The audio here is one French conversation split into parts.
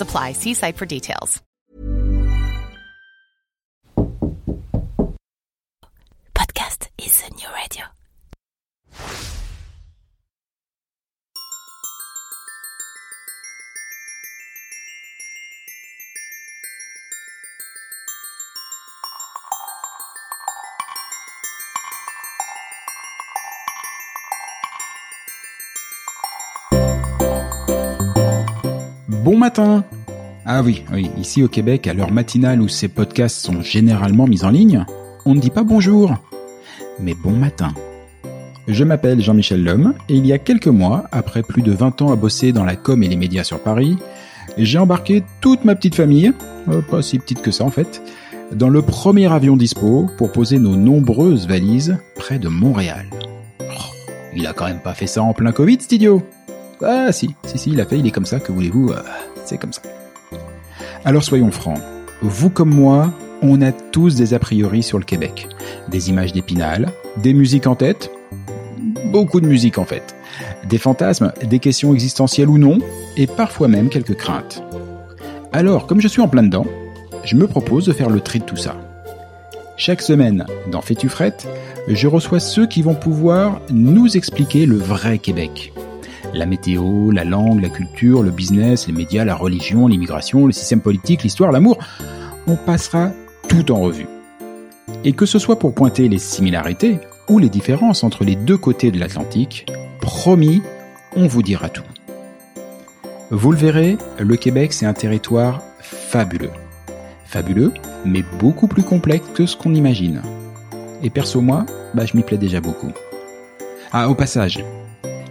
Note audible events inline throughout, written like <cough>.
apply. See site for details. Podcast is a new radio. Bon matin Ah oui, ici au Québec, à l'heure matinale où ces podcasts sont généralement mis en ligne, on ne dit pas bonjour, mais bon matin. Je m'appelle Jean-Michel Lhomme, et il y a quelques mois, après plus de 20 ans à bosser dans la com et les médias sur Paris, j'ai embarqué toute ma petite famille, euh, pas si petite que ça en fait, dans le premier avion dispo pour poser nos nombreuses valises près de Montréal. Oh, il a quand même pas fait ça en plein Covid, cet idiot ah si, si, si, il a il est comme ça, que voulez-vous, euh, c'est comme ça. Alors soyons francs, vous comme moi, on a tous des a priori sur le Québec. Des images d'épinal, des musiques en tête, beaucoup de musique en fait, des fantasmes, des questions existentielles ou non, et parfois même quelques craintes. Alors, comme je suis en plein dedans, je me propose de faire le tri de tout ça. Chaque semaine, dans Fais-tu frette, je reçois ceux qui vont pouvoir nous expliquer le vrai Québec. La météo, la langue, la culture, le business, les médias, la religion, l'immigration, le système politique, l'histoire, l'amour. On passera tout en revue. Et que ce soit pour pointer les similarités ou les différences entre les deux côtés de l'Atlantique, promis, on vous dira tout. Vous le verrez, le Québec c'est un territoire fabuleux. Fabuleux, mais beaucoup plus complexe que ce qu'on imagine. Et perso moi, bah je m'y plais déjà beaucoup. Ah, au passage,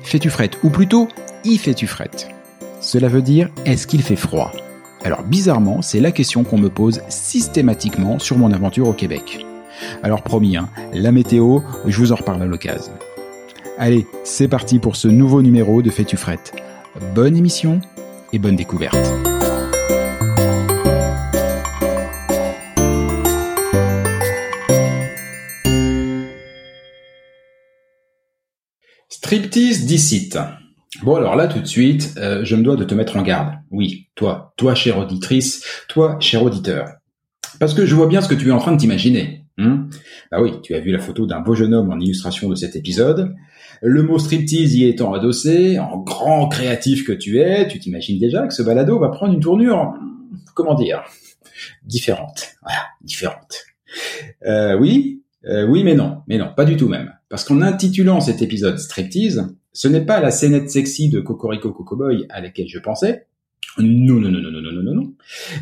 fais-tu frette Ou plutôt, y fais-tu frette? Cela veut dire, est-ce qu'il fait froid? Alors bizarrement, c'est la question qu'on me pose systématiquement sur mon aventure au Québec. Alors promis, hein, la météo, je vous en reparle à l'occasion. Allez, c'est parti pour ce nouveau numéro de Fais-tu frette Bonne émission et bonne découverte. Striptease dicite. Bon alors là tout de suite, euh, je me dois de te mettre en garde. Oui, toi, toi chère auditrice, toi cher auditeur. Parce que je vois bien ce que tu es en train de t'imaginer. Hein bah oui, tu as vu la photo d'un beau jeune homme en illustration de cet épisode. Le mot striptease y étant adossé, en grand créatif que tu es, tu t'imagines déjà que ce balado va prendre une tournure, comment dire, différente. Voilà, différente. Euh, oui, euh, oui mais non, mais non, pas du tout même. Parce qu'en intitulant cet épisode Striptease, ce n'est pas la scénette sexy de Cocorico Cocoboy à laquelle je pensais. Non, non, non, non, non, non, non, non.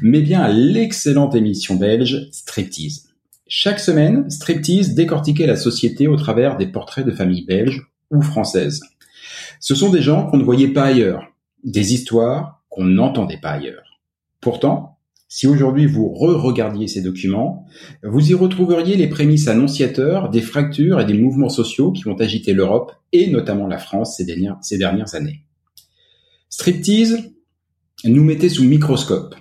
Mais bien l'excellente émission belge Striptease. Chaque semaine, Striptease décortiquait la société au travers des portraits de familles belges ou françaises. Ce sont des gens qu'on ne voyait pas ailleurs, des histoires qu'on n'entendait pas ailleurs. Pourtant, si aujourd'hui vous re-regardiez ces documents, vous y retrouveriez les prémices annonciateurs des fractures et des mouvements sociaux qui ont agité l'Europe et notamment la France ces dernières, ces dernières années. Striptease nous mettait sous microscope.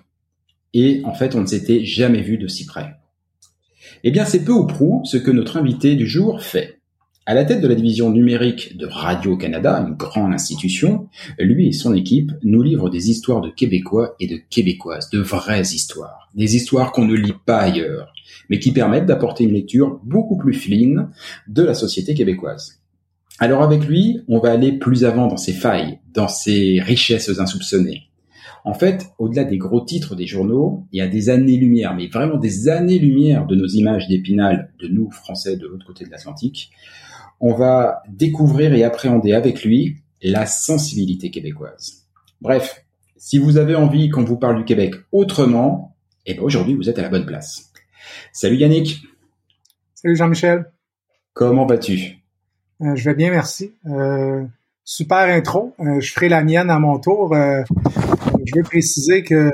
et en fait, on ne s'était jamais vu de si près. Eh bien, c'est peu ou prou ce que notre invité du jour fait. À la tête de la division numérique de Radio-Canada, une grande institution, lui et son équipe nous livrent des histoires de Québécois et de Québécoises, de vraies histoires. Des histoires qu'on ne lit pas ailleurs, mais qui permettent d'apporter une lecture beaucoup plus fine de la société québécoise. Alors avec lui, on va aller plus avant dans ses failles, dans ses richesses insoupçonnées. En fait, au-delà des gros titres des journaux, il y a des années-lumière, mais vraiment des années-lumière de nos images d'épinal, de nous, Français, de l'autre côté de l'Atlantique, on va découvrir et appréhender avec lui la sensibilité québécoise. Bref, si vous avez envie qu'on vous parle du Québec autrement, eh ben aujourd'hui vous êtes à la bonne place. Salut Yannick. Salut Jean-Michel. Comment vas-tu? Euh, Je vais bien, merci. Euh, super intro. Euh, je ferai la mienne à mon tour. je veux préciser que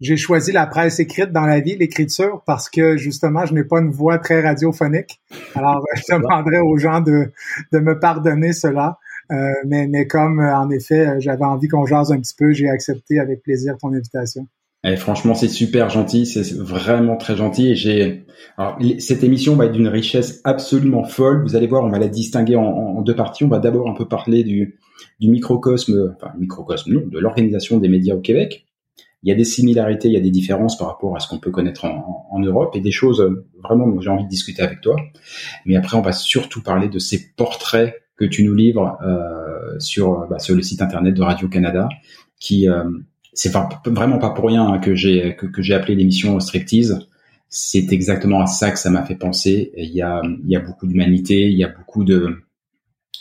j'ai choisi la presse écrite dans la vie, l'écriture, parce que justement, je n'ai pas une voix très radiophonique. Alors, je demanderais aux gens de, de me pardonner cela. Euh, mais, mais comme, euh, en effet, euh, j'avais envie qu'on jase un petit peu, j'ai accepté avec plaisir ton invitation. Et eh, franchement, c'est super gentil, c'est vraiment très gentil. Et j'ai, cette émission va être d'une richesse absolument folle. Vous allez voir, on va la distinguer en, en deux parties. On va d'abord un peu parler du, du microcosme, enfin microcosme, non, de l'organisation des médias au Québec il y a des similarités, il y a des différences par rapport à ce qu'on peut connaître en, Europe et des choses euh, vraiment dont j'ai envie de discuter avec toi. Mais après, on va surtout parler de ces portraits que tu nous livres euh, sur, bah, sur le site internet de Radio Canada, qui euh, c'est vraiment pas pour rien hein, que j'ai que, j'ai appelé l'émission Striptease. C'est exactement à ça que ça m'a fait penser. Il y a il y a beaucoup d'humanité, il y a beaucoup de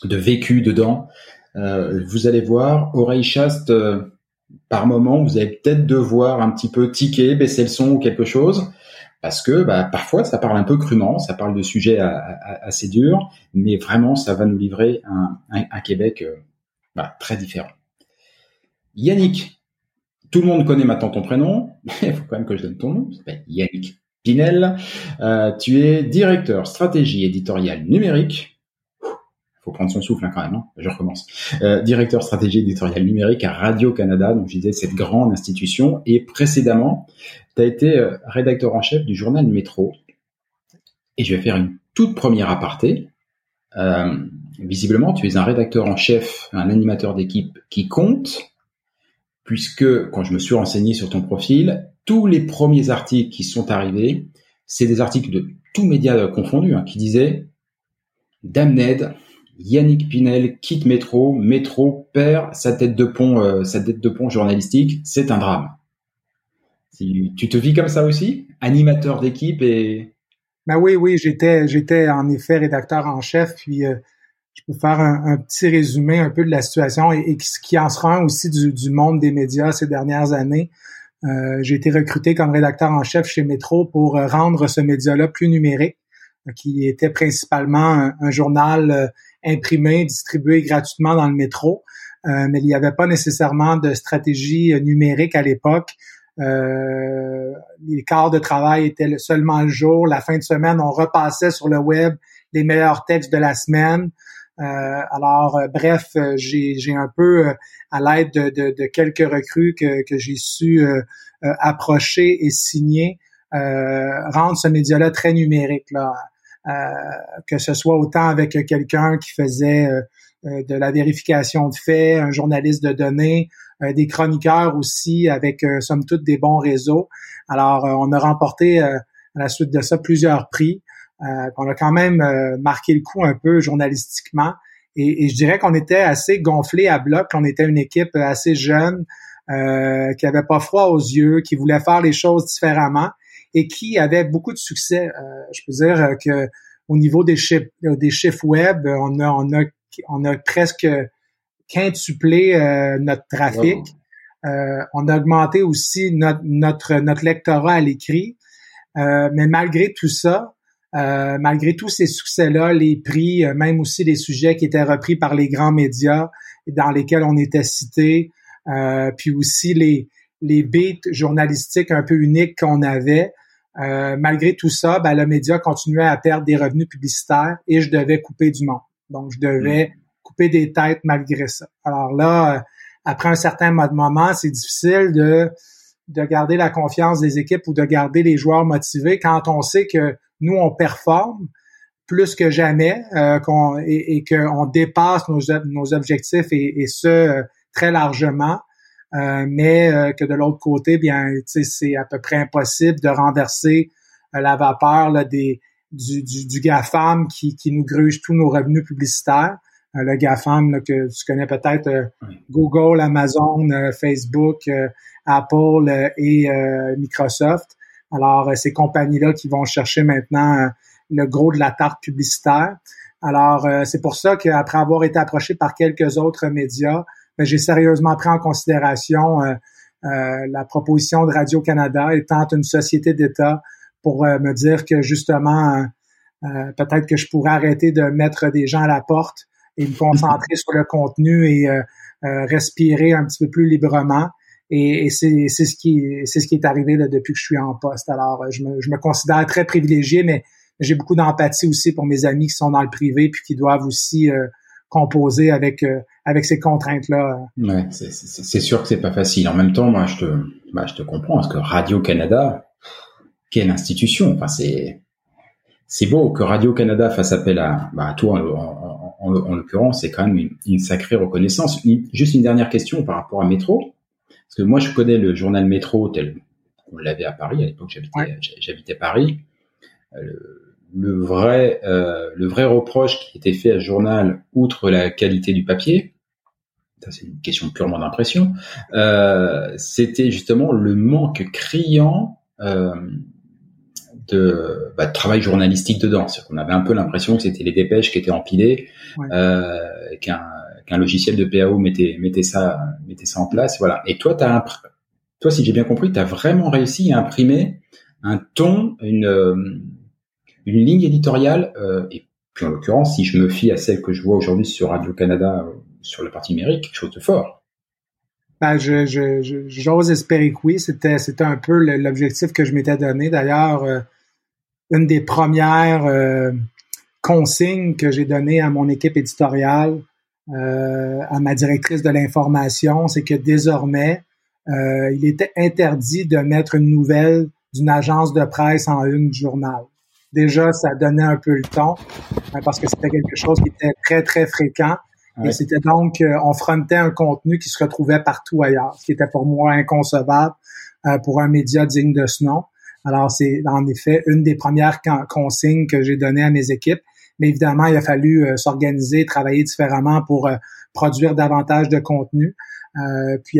de vécu dedans. Euh, vous allez voir, Oreille Chaste par moment, vous allez peut-être devoir un petit peu tiquer, baisser le son ou quelque chose, parce que bah, parfois ça parle un peu crûment, ça parle de sujets assez durs, mais vraiment ça va nous livrer un, Québec euh, bah, très différent. Yannick, tout le monde connaît maintenant ton prénom, <laughs> il faut quand même que je donne ton nom, Yannick Pinel. Euh, tu es directeur stratégie éditoriale numérique faut prendre son souffle hein, quand même. Hein. Je recommence. Euh, directeur stratégie éditoriale numérique à Radio Canada, donc je disais cette grande institution. Et précédemment, tu as été euh, rédacteur en chef du journal Métro. Et je vais faire une toute première aparté. Euh, visiblement, tu es un rédacteur en chef, un animateur d'équipe qui compte, puisque quand je me suis renseigné sur ton profil, tous les premiers articles qui sont arrivés, c'est des articles de tous médias confondus, hein, qui disaient Damned, Yannick Pinel quitte Métro, Métro perd sa tête de pont, euh, sa tête de pont journalistique, c'est un drame. Tu te vis comme ça aussi, animateur d'équipe et. Ben oui, oui, j'étais, j'étais en effet rédacteur en chef, puis euh, je peux faire un, petit résumé un peu de la situation et, ce qui en sera un aussi du, monde des médias ces dernières années. Euh, j'ai été recruté comme rédacteur en chef chez Métro pour rendre ce média-là plus numérique, qui était principalement un journal imprimé, distribué gratuitement dans le métro, euh, mais il n'y avait pas nécessairement de stratégie euh, numérique à l'époque. Euh, les quarts de travail étaient seulement le jour. La fin de semaine, on repassait sur le web les meilleurs textes de la semaine. alors, bref, j'ai, un peu, à l'aide de, quelques recrues que, que j'ai su approcher et signer, rendre ce média-là très numérique. Là. Euh, que ce soit autant avec quelqu'un qui faisait euh, euh, de la vérification de faits, un journaliste de données, des chroniqueurs aussi avec somme toute des bons réseaux. Alors, on a remporté à la suite de ça plusieurs prix. on a quand même marqué le coup un peu journalistiquement. Et, et je dirais qu'on était assez gonflé à bloc. On était une équipe assez jeune, euh, qui avait pas froid aux yeux, qui voulait faire les choses différemment et qui avait beaucoup de succès. Euh, je peux dire que au niveau des chiffres, des chiffres web, on a, on a, on a presque quintuplé euh, notre trafic. Euh, on a augmenté aussi notre, notre, notre lectorat à l'écrit. mais malgré tout ça, malgré tous ces succès-là, les prix, même aussi les sujets qui étaient repris par les grands médias dans lesquels on était cité, puis aussi les, les beats journalistiques un peu uniques qu'on avait, euh, malgré tout ça, ben, le média continuait à perdre des revenus publicitaires et je devais couper du monde. Donc, je devais mm. couper des têtes malgré ça. Alors là, euh, après un certain moment, c'est difficile de de garder la confiance des équipes ou de garder les joueurs motivés quand on sait que nous, on performe plus que jamais euh, qu'on et, et qu'on dépasse nos, nos objectifs et, et ce euh, très largement. Euh, mais euh, que de l'autre côté, bien, c'est à peu près impossible de renverser la vapeur là, des, du, du, du GAFAM qui, qui nous gruge tous nos revenus publicitaires. le GAFAM que tu connais peut-être, Google, Amazon, Facebook, Apple et Microsoft. Alors, ces compagnies-là qui vont chercher maintenant le gros de la tarte publicitaire. Alors, euh, c'est pour ça qu'après avoir été approché par quelques autres médias, ben, j'ai sérieusement pris en considération euh, euh, la proposition de Radio-Canada étant une société d'État pour me dire que justement, peut-être que je pourrais arrêter de mettre des gens à la porte et me concentrer sur le contenu et respirer un petit peu plus librement. Et, c'est ce qui c'est ce qui est arrivé là, depuis que je suis en poste. Alors, je me, je me considère très privilégié, mais j'ai beaucoup d'empathie aussi pour mes amis qui sont dans le privé puis qui doivent aussi euh, composer avec euh, avec ces contraintes là. Ouais, c'est sûr que c'est pas facile. En même temps, moi je te bah, je te comprends parce que Radio Canada, quelle institution. Enfin c'est c'est beau que Radio Canada fasse appel à bah, toi en, en, en, l'occurrence, c'est quand même une, sacrée reconnaissance. juste une dernière question par rapport à Métro, parce que moi je connais le journal Métro tel qu'on l'avait à Paris à l'époque j'habitais j'habitais Paris. Euh, le vrai, euh, le vrai reproche qui était fait à ce journal, outre la qualité du papier, ça c'est une question purement d'impression, euh, c'était justement le manque criant euh, de, bah, de, travail journalistique dedans. C'est qu'on avait un peu l'impression que c'était les dépêches qui étaient empilées, euh, qu'un logiciel de PAO mettait, mettait, ça, mettait ça en place. Voilà. Et toi, as toi, si j'ai bien compris, tu as vraiment réussi à imprimer un ton, une une ligne éditoriale, euh, et puis en l'occurrence, si je me fie à celle que je vois aujourd'hui sur Radio-Canada, euh, sur le parti numérique, quelque chose de fort. Ben, j'ose espérer que oui. C'était, un peu l'objectif que je m'étais donné. D'ailleurs, euh, une des premières consignes que j'ai données à mon équipe éditoriale, à ma directrice de l'information, c'est que désormais, il était interdit de mettre une nouvelle d'une agence de presse en une journal déjà, ça donnait un peu le ton hein, parce que c'était quelque chose qui était très, très fréquent. Et c'était donc, euh, on frontait un contenu qui se retrouvait partout ailleurs, ce qui était pour moi inconcevable euh, pour un média digne de ce nom. Alors, c'est en effet une des premières consignes que j'ai données à mes équipes. Mais évidemment, il a fallu euh, s'organiser, travailler différemment pour produire davantage de contenu. Euh, puis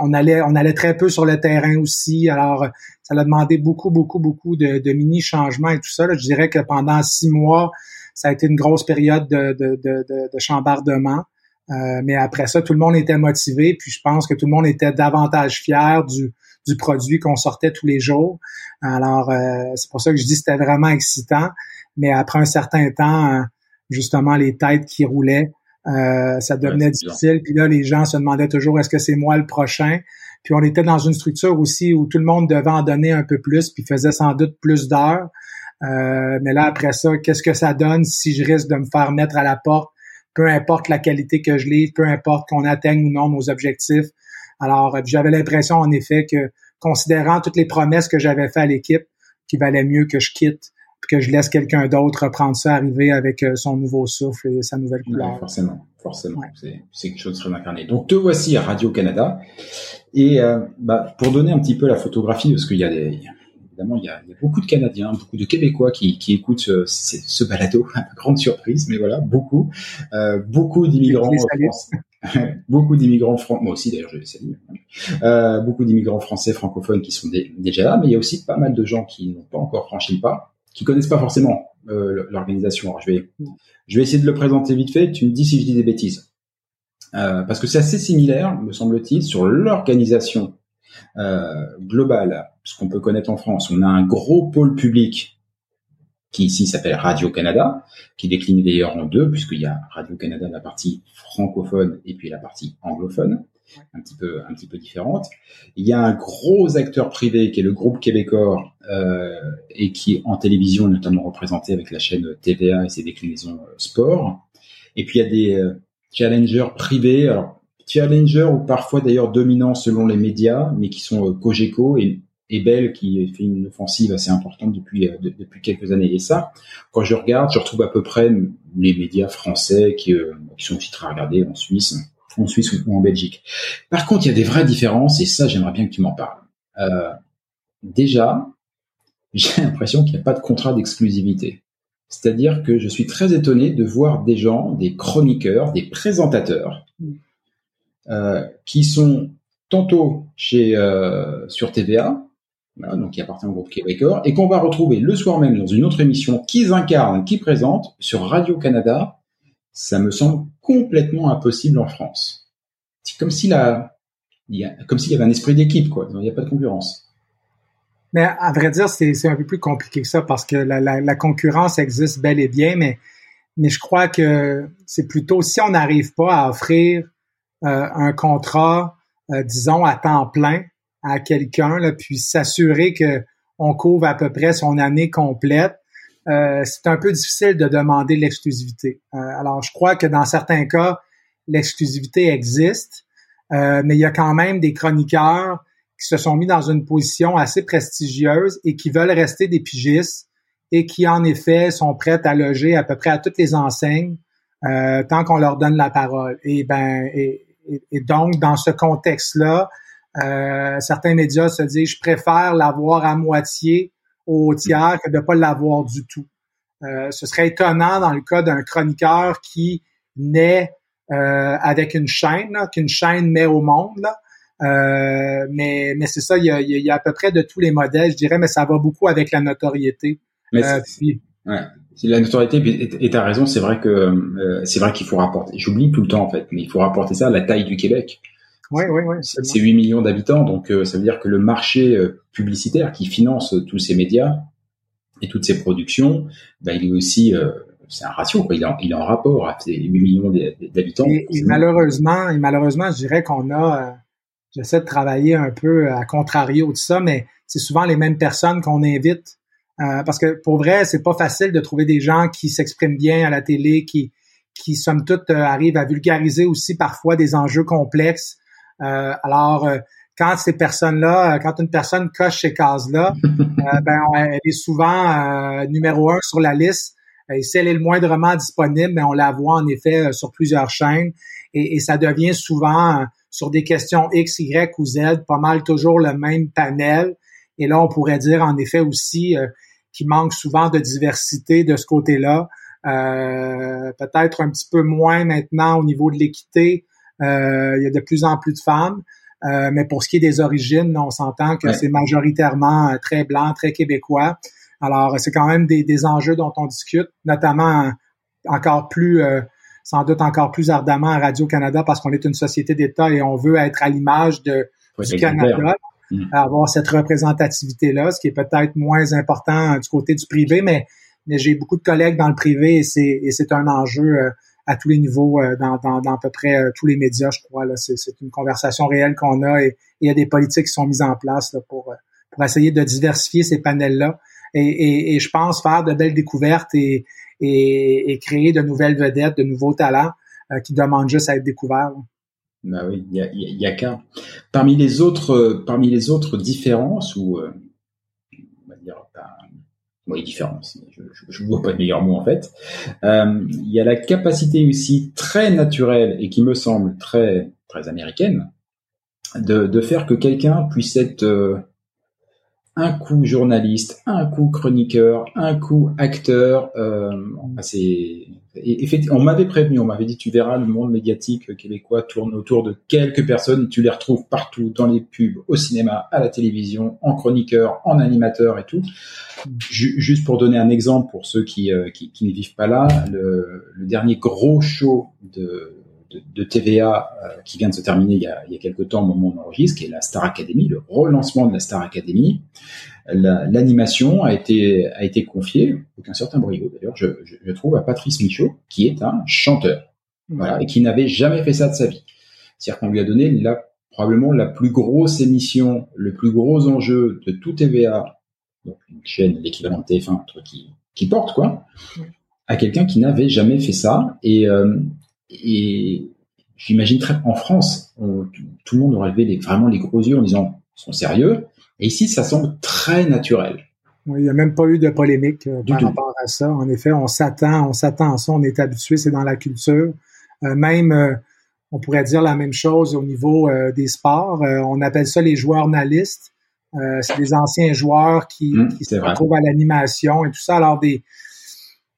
on allait, très peu sur le terrain aussi. Alors, ça a demandé beaucoup, beaucoup, beaucoup de, mini changements et tout ça. Je dirais que pendant six mois, ça a été une grosse période de, de, de, de chambardement. Euh, mais après ça, tout le monde était motivé. Puis je pense que tout le monde était davantage fier du, du produit qu'on sortait tous les jours. Alors, euh, c'est pour ça que je dis que c'était vraiment excitant. Mais après un certain temps, justement, les têtes qui roulaient, euh, ça devenait difficile. Puis là, les gens se demandaient toujours est-ce que c'est moi le prochain? Puis on était dans une structure aussi où tout le monde devait en donner un peu plus, puis faisait sans doute plus d'heures. Euh, mais là, après ça, qu'est-ce que ça donne si je risque de me faire mettre à la porte, peu importe la qualité que je livre, peu importe qu'on atteigne ou non nos objectifs. Alors, j'avais l'impression, en effet, que considérant toutes les promesses que j'avais faites à l'équipe, qu'il valait mieux que je quitte que je laisse quelqu'un d'autre reprendre ça, arriver avec euh, son nouveau souffle et sa nouvelle couleur. forcément, forcément. C'est quelque chose de très incarné. Donc te voici à Radio Canada. Et euh, bah, pour donner un petit peu la photographie, parce qu'il y a des, évidemment, il y, a, il y, a, beaucoup de Canadiens, beaucoup de Québécois qui, qui écoutent ce, ce, balado, <laughs> grande surprise, mais voilà, beaucoup, euh, beaucoup d'immigrants français, <laughs> beaucoup d'immigrants français, moi aussi d'ailleurs je les salue, euh, beaucoup d'immigrants français francophones qui sont déjà là, mais il y a aussi pas mal de gens qui n'ont pas encore franchi le pas qui connaissent pas forcément euh, l'organisation. je vais, je vais essayer de le présenter vite fait. Tu me dis si je dis des bêtises, euh, parce que c'est assez similaire, me semble-t-il, sur l'organisation euh, globale, ce qu'on peut connaître en France. On a un gros pôle public qui ici s'appelle Radio Canada, qui décline d'ailleurs en deux, puisqu'il y a Radio Canada la partie francophone et puis la partie anglophone un petit peu un petit peu différente. Il y a un gros acteur privé qui est le groupe québécois euh, et qui en télévision est notamment représenté avec la chaîne TVA et ses déclinaisons euh, sport. Et puis il y a des euh, challengers privés. Alors challenger ou parfois d'ailleurs dominants selon les médias, mais qui sont Cogeco et, et Bell qui fait une offensive assez importante depuis depuis quelques années. Et ça, quand je regarde, je retrouve à peu près les médias français qui, qui sont aussi très regardés en Suisse, en Suisse ou en Belgique. Par contre, il y a des vraies différences et ça, j'aimerais bien que tu m'en parles. Euh, déjà, j'ai <laughs> l'impression qu'il n'y a pas de contrat d'exclusivité. C'est-à-dire que je suis très étonné de voir des gens, des chroniqueurs, des présentateurs, euh, qui sont tantôt chez euh, sur TVA, donc qui appartient au groupe Québécois, et qu'on va retrouver le soir même dans une autre émission qu'ils incarnent, qui présentent sur Radio Canada. Ça me semble complètement impossible en France. C'est comme s'il y avait un esprit d'équipe, quoi. Il n'y a pas de concurrence. Mais à vrai dire, c'est un peu plus compliqué que ça parce que la, concurrence existe bel et bien, mais, mais je crois que c'est plutôt si on n'arrive pas à offrir euh, un contrat, euh, disons, à temps plein à quelqu'un, puis s'assurer que on couvre à peu près son année complète, euh, c'est un peu difficile de demander l'exclusivité. alors, je crois que dans certains cas, l'exclusivité existe, mais il y a quand même des chroniqueurs qui se sont mis dans une position assez prestigieuse et qui veulent rester des pigistes et qui, en effet, sont prêts à loger à peu près à toutes les enseignes euh, tant qu'on leur donne la parole. Et ben, et, donc, dans ce contexte-là, euh, certains médias se disent, je préfère l'avoir à moitié au tiers que de ne pas l'avoir du tout. Euh, ce serait étonnant dans le cas d'un chroniqueur qui naît avec une chaîne, qu'une chaîne met au monde. Là. Euh, mais mais c'est ça, il y, a, il y, a, à peu près de tous les modèles, je dirais, mais ça va beaucoup avec la notoriété. Mais euh, ouais. La notoriété, et t'as raison, c'est vrai que euh, c'est vrai qu'il faut rapporter. J'oublie tout le temps en fait, mais il faut rapporter ça à la taille du Québec. Oui, oui, oui. C'est 8 millions d'habitants, donc ça veut dire que le marché publicitaire qui finance tous ces médias et toutes ces productions, bah, il est aussi c'est un ratio, quoi. Il, est en, il est en rapport à ces 8 millions d'habitants. Et, et, malheureusement, et malheureusement, je dirais qu'on a j'essaie de travailler un peu à contrario de ça, mais c'est souvent les mêmes personnes qu'on invite. Euh, parce que pour vrai, c'est pas facile de trouver des gens qui s'expriment bien à la télé, qui, qui somme toute euh, arrivent à vulgariser aussi parfois des enjeux complexes. Euh, alors, quand ces personnes-là, quand une personne coche ces cases-là, <laughs> ben, elle est souvent numéro un sur la liste. Et si elle est le moindrement disponible, ben, on la voit en effet sur plusieurs chaînes. Et, et ça devient souvent sur des questions X, Y ou Z, pas mal toujours le même panel. Et là, on pourrait dire en effet aussi euh, qu'il manque souvent de diversité de ce côté-là. Euh, peut-être un petit peu moins maintenant au niveau de l'équité. Euh, il y a de plus en plus de femmes. mais pour ce qui est des origines, on s'entend que c'est majoritairement très blanc, très québécois. Alors, c'est quand même des, des, enjeux dont on discute, notamment encore plus sans doute encore plus ardemment à Radio-Canada parce qu'on est une société d'État et on veut être à l'image de, du Canada, mm. avoir cette représentativité-là, ce qui est peut-être moins important du côté du privé, mais, mais j'ai beaucoup de collègues dans le privé et c'est, et c'est un enjeu euh, à tous les niveaux, euh, dans, dans, dans, à peu près euh, tous les médias, je crois. C'est, une conversation réelle qu'on a et, il y a des politiques qui sont mises en place là, pour, pour essayer de diversifier ces panels-là. Et, et, et, je pense faire de belles découvertes et, et, créer de nouvelles vedettes, de nouveaux talents euh, qui demandent juste à être découverts. Ben oui, il y a, y a qu'un. Parmi les autres, euh, parmi les autres différences ou euh, on va dire pas, oui différence, je, ne vois pas de meilleur mot en fait. Il y a la capacité aussi très naturelle et qui me semble très très américaine de, de faire que quelqu'un puisse être un coup journaliste, un coup chroniqueur, un coup acteur. Euh, on m'avait prévenu, on m'avait dit tu verras le monde médiatique québécois tourne autour de quelques personnes et tu les retrouves partout dans les pubs, au cinéma, à la télévision, en chroniqueur, en animateur et tout. juste pour donner un exemple pour ceux qui, euh, ne vivent pas là, le, dernier gros show de de, TVA euh, qui vient de se terminer il y, a, il y a quelques temps au moment où on enregistre, qui est la Star Academy, le relancement de la Star Academy. L'animation a été a été confiée, avec un certain brio d'ailleurs, je, je, trouve, à Patrice Michaud, qui est un chanteur, voilà, et qui n'avait jamais fait ça de sa vie. C'est-à-dire qu'on lui a donné la, probablement la plus grosse émission, le plus gros enjeu de tout TVA, donc une chaîne, l'équivalent de TF1, un truc qui, qui porte quoi, à quelqu'un qui n'avait jamais fait ça. Et, euh, et j'imagine très en France, tout le monde aurait levé les, vraiment les gros yeux en disant ils sont sérieux. Et ici, ça semble très naturel. il n'y a même pas eu de polémique euh, par rapport à ça. En effet, on s'attend, on s'attend à ça, on est habitué, c'est dans la culture. Euh, même, euh, on pourrait dire la même chose au niveau des sports. on appelle ça les joueurs journalistes. c'est des anciens joueurs qui, mmh, qui se retrouvent à l'animation et tout ça. Alors des,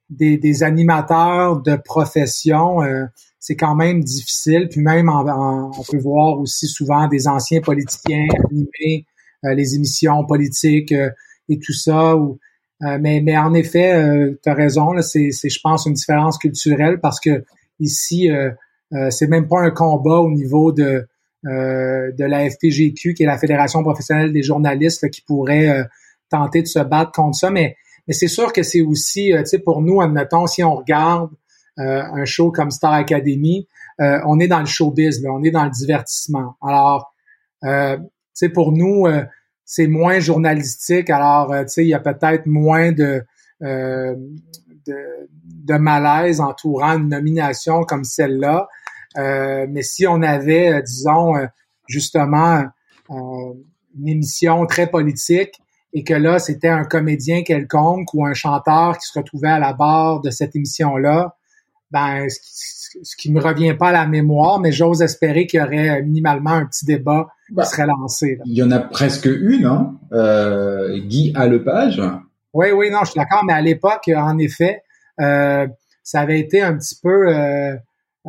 des, des animateurs de profession, c'est quand même difficile. Puis même, on peut voir aussi souvent des anciens politiciens euh, les émissions politiques euh, et tout ça. Euh, mais, mais en effet, tu as raison, c'est, je pense, une différence culturelle parce que ici, c'est même pas un combat au niveau de, de la FPGQ, qui est la Fédération professionnelle des journalistes, qui pourrait tenter de se battre contre ça. Mais, mais c'est sûr que c'est aussi, tu sais, pour nous, admettons, si on regarde euh, un show comme Star Academy, euh, on est dans le showbiz, là, on est dans le divertissement. Alors, euh, sais, pour nous, c'est moins journalistique. Alors, tu sais, il y a peut-être moins de, de, malaise entourant une nomination comme celle-là. mais si on avait, disons, justement, une émission très politique et que là, c'était un comédien quelconque ou un chanteur qui se retrouvait à la barre de cette émission-là, ben, me revient pas à la mémoire, mais j'ose espérer qu'il y aurait minimalement un petit débat qui bah, serait lancé. Il y en a presque une, hein? Euh, Guy Lepage. Oui, oui, non, je suis d'accord, mais à l'époque, en effet, euh, ça avait été un petit peu, euh,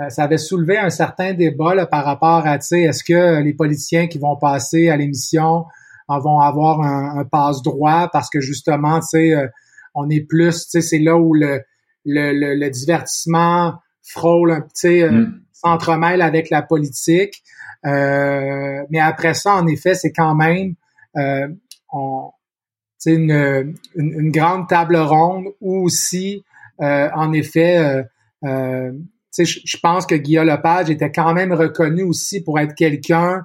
ça avait soulevé un certain débat là, par rapport à, tu sais, est-ce que les politiciens qui vont passer à l'émission vont avoir un, un passe-droit parce que justement, tu sais, on est plus, tu sais, c'est là où le le, le, divertissement frôle un petit euh, mm. s'entremêle avec la politique. Euh, mais après ça, en effet, c'est quand même euh, on, une, une, une, grande table ronde où aussi, en effet, je pense que Guillaume Lepage était quand même reconnu aussi pour être quelqu'un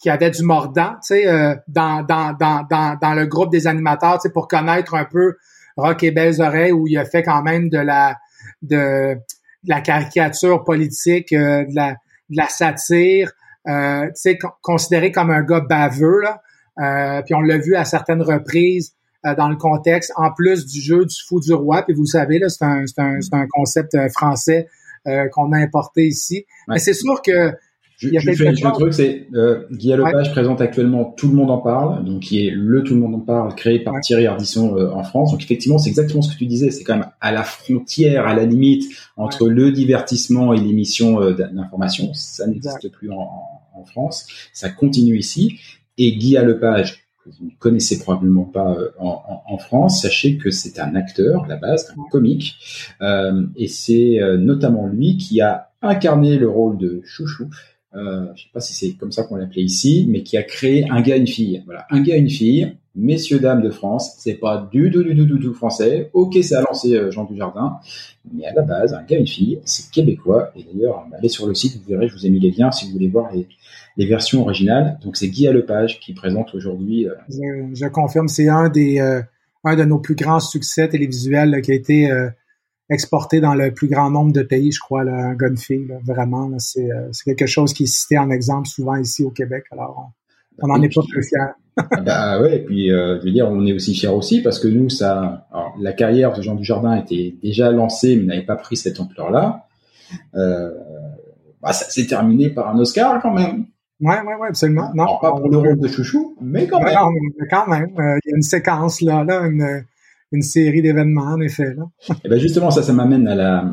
qui avait du mordant, euh, dans, dans, dans, dans, dans le groupe des animateurs, pour connaître un peu Rock et Belles Oreilles où il a fait quand même de la de, la caricature politique, euh, de, la, de la satire, euh, tu sais, considéré comme un gars baveux, là. Euh, puis on l'a vu à certaines reprises dans le contexte, en plus du jeu du fou du roi. Puis vous savez, là, c'est un, un, un, concept français qu'on a importé ici. Mais c'est sûr que je, il y a je fais, un truc, c'est euh, Guy Lepage présente actuellement Tout le monde en parle, donc qui est le Tout le monde en parle créé par Thierry Ardisson euh, en France. Donc effectivement, c'est exactement ce que tu disais, c'est quand même à la frontière, à la limite entre le divertissement et l'émission euh, d'information. Ça n'existe plus en, en, France. Ça continue ici. Et Guy Lepage, que vous ne connaissez probablement pas euh, en, en, France, sachez que c'est un acteur à la base, un comique, et c'est notamment lui qui a incarné le rôle de Chouchou euh, je sais pas si c'est comme ça qu'on l'appelait ici, mais qui a créé un gars, une fille. Voilà, un gars, une fille, messieurs, dames de France, c'est pas du tout, du tout, du français. Ok, ça a lancé euh, Jean Dujardin, mais à la base, un gars, une fille, c'est québécois. Et d'ailleurs, allez sur le site, vous verrez, je vous ai mis les liens si vous voulez voir les, les versions originales. Donc c'est Guy Lepage qui présente aujourd'hui. Euh... Je, je, confirme, c'est un des euh, un de nos plus grands succès télévisuels qui a été euh, exporté dans le plus grand nombre de pays, je crois, là, Gunfy. Là, vraiment, c'est, quelque chose qui est cité en exemple souvent ici au Québec. Alors, on n'en est pas plus fiers. bah ouais, et puis euh, je veux dire, on est aussi fiers aussi parce que nous, ça, alors, la carrière de Jean Dujardin était déjà lancée, mais n'avait pas pris cette ampleur-là. Euh, bah, ça s'est terminé par un Oscar quand même. Ouais, ouais, ouais, absolument. Non, pas pour le rôle de chouchou, mais quand même. mais quand même, euh, il y a une séquence là, là, une, une série d'événements, en effet. Là. Et eh ben justement, ça, ça m'amène à la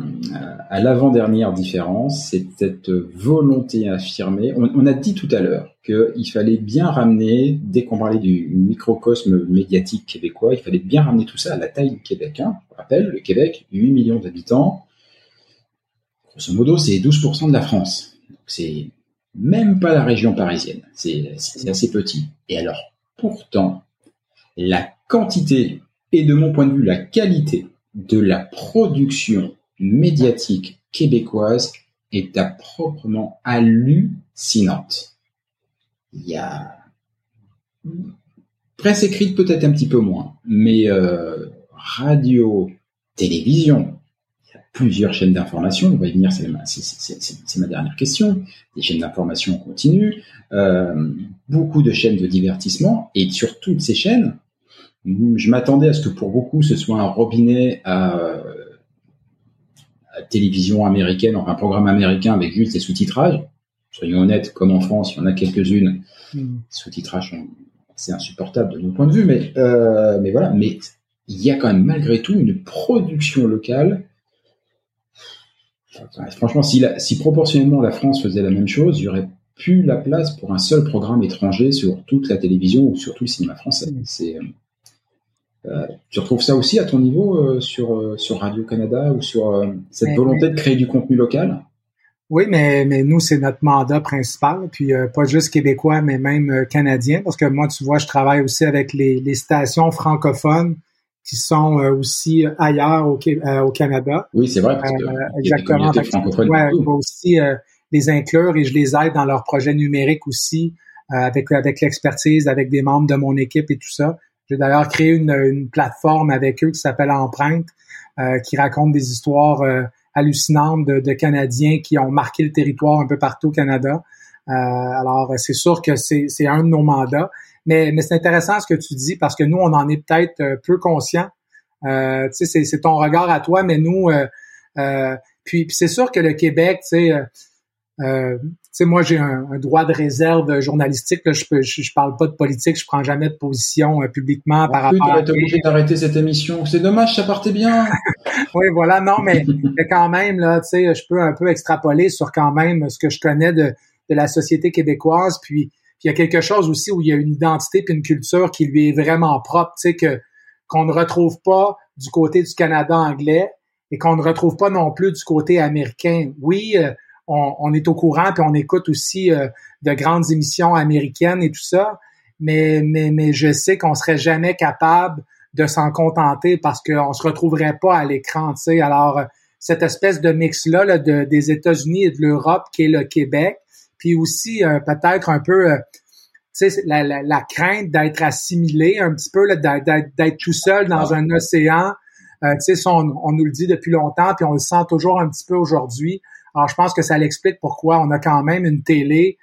à l'avant-dernière différence, c'est cette volonté affirmée. On, on, a dit tout à l'heure qu'il fallait bien ramener, dès qu'on parlait du microcosme médiatique québécois, il fallait bien ramener tout ça à la taille du Québec. Hein. Rappelle, le Québec, 8 millions d'habitants, grosso modo, c'est 12% de la France. C'est même pas la région parisienne. C'est assez petit. Et alors, pourtant, la quantité et de mon point de vue la qualité de la production médiatique québécoise est à proprement hallucinante. Il y a presse écrite peut-être un petit peu moins, mais euh, radio, télévision, y a plusieurs chaînes d'information. On va y venir, c'est ma, c'est ma dernière question. Des chaînes d'information continues, euh, beaucoup de chaînes de divertissement, et sur toutes ces chaînes, je m'attendais à ce que pour beaucoup ce soit un robinet à, à télévision américaine, enfin un programme américain avec juste des sous-titrages. Soyons honnêtes, comme en France, il y en a quelques-unes. Mm. Sous-titrages c'est insupportable de mon point de vue, mais euh, mais voilà. Mais il y a quand même malgré tout une production locale. Franchement, si, si proportionnellement la France faisait la même chose, il y aurait plus la place pour un seul programme étranger sur toute la télévision ou sur tout le cinéma français. Mm. C'est euh, tu retrouves ça aussi à ton niveau euh, sur, euh, sur Radio-Canada ou sur cette volonté de créer du contenu local? Oui, mais, mais nous, c'est notre mandat principal, puis pas juste québécois, mais même canadien, parce que moi, tu vois, je travaille aussi avec les, les stations francophones qui sont aussi ailleurs au, au Canada. Oui, c'est vrai. Parce que exactement. Ouais, je vais aussi les inclure et je les aide dans leurs projets numériques aussi, avec, avec l'expertise, avec des membres de mon équipe et tout ça. J'ai d'ailleurs créé une, une, plateforme avec eux qui s'appelle Empreinte, euh, qui raconte des histoires euh, hallucinantes de, de, Canadiens qui ont marqué le territoire un peu partout au Canada. Euh, alors, c'est sûr que c'est un de nos mandats. Mais, mais c'est intéressant ce que tu dis parce que nous, on en est peut-être euh, peu conscients. Euh, tu sais, c'est ton regard à toi, mais nous, puis, puis c'est sûr que le Québec, tu sais, euh, sais, moi, j'ai un, droit de réserve journalistique. Là, je, peux, je, parle pas de politique, je prends jamais de position euh, publiquement par rapport. Tu obligé d'arrêter cette émission. C'est dommage, ça partait bien. <laughs> oui, voilà, non, mais, mais quand même, là, tu sais, je peux un peu extrapoler sur quand même ce que je connais de, de la société québécoise. Puis, il y a quelque chose aussi où il y a une identité puis une culture qui lui est vraiment propre, tu sais, que qu'on ne retrouve pas du côté du Canada anglais et qu'on ne retrouve pas non plus du côté américain. Oui. Euh, on, est au courant, puis on écoute aussi euh, de grandes émissions américaines et tout ça, mais, mais, mais je sais qu'on serait jamais capable de s'en contenter parce qu'on se retrouverait pas à l'écran, tu sais. Alors, cette espèce de mix-là de, des États-Unis et de l'Europe qui est le Québec, puis aussi euh, peut-être un peu... Euh, tu sais, la, la, crainte d'être assimilé un petit peu, d'être tout seul dans un océan. tu sais, on, on, nous le dit depuis longtemps, puis on le sent toujours un petit peu aujourd'hui. Alors, je pense que ça l'explique pourquoi on a quand même une télé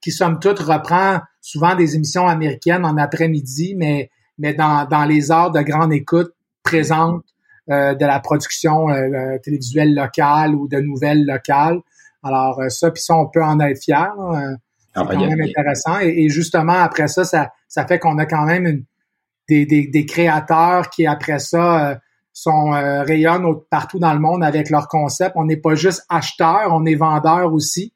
qui, somme toute, reprend souvent des émissions américaines en après-midi, mais, mais dans, dans les heures de grande écoute présente euh, de la production euh, euh, télévisuelle locale ou de nouvelles locales. Alors, ça, puis ça, on peut en être fier. Ah, c'est ben, quand même intéressant. Et, justement, après ça, ça, ça fait qu'on a quand même une, des, des, des, créateurs qui, après ça, sont euh, rayonnent partout dans le monde avec leur concept. On n'est pas juste acheteur, on est vendeur aussi.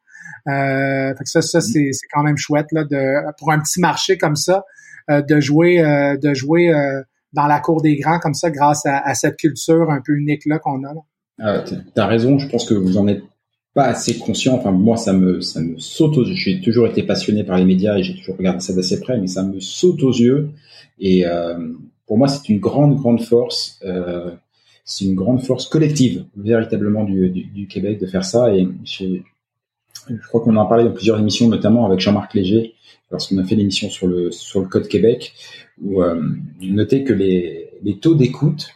Euh, fait que ça, ça c'est, quand même chouette là, pour un petit marché comme ça, euh, de jouer, de jouer dans la cour des grands comme ça, grâce à, cette culture un peu unique là qu'on a. Là. Ah, t'as raison. Je pense que vous en êtes pas assez conscient. Enfin, moi, ça me, ça me saute aux yeux. J'ai toujours été passionné par les médias et j'ai toujours regardé ça d'assez près, mais ça me saute aux yeux. Et pour moi, c'est une grande, grande force. Euh, c'est une grande force collective, véritablement, du, du, Québec de faire ça. Et je crois qu'on en a parlé dans plusieurs émissions, notamment avec Jean-Marc Léger, lorsqu'on a fait l'émission sur le, sur le Code Québec, où euh, notait que les, les taux d'écoute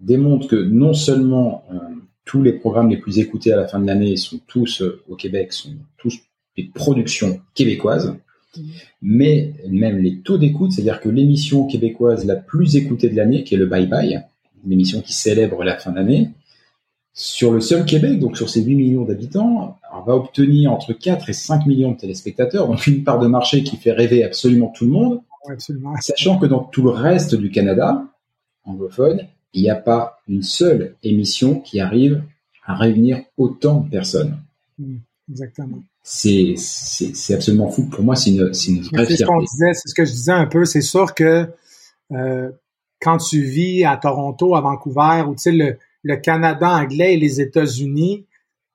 démontrent que non seulement euh, tous les programmes les plus écoutés à la fin de l'année sont tous euh, au Québec, sont tous des productions québécoises, mais même les taux d'écoute, c'est-à-dire que l'émission québécoise la plus écoutée de l'année, qui est le Bye Bye, une émission qui célèbre la fin d'année, sur le seul Québec, donc sur ses 8 millions d'habitants, va obtenir entre 4 et 5 millions de téléspectateurs, donc une part de marché qui fait rêver absolument tout le monde, sachant que dans tout le reste du Canada, anglophone, il n'y a pas une seule émission qui arrive à réunir autant de personnes. Mmh, exactement c'est c'est absolument fou. Pour moi, c'est une, c'est une vraie C'est ce qu'on disait, c'est ce que je disais un peu. C'est sûr que euh, quand tu vis à Toronto, à Vancouver, ou tu sais le, le Canada anglais et les États-Unis,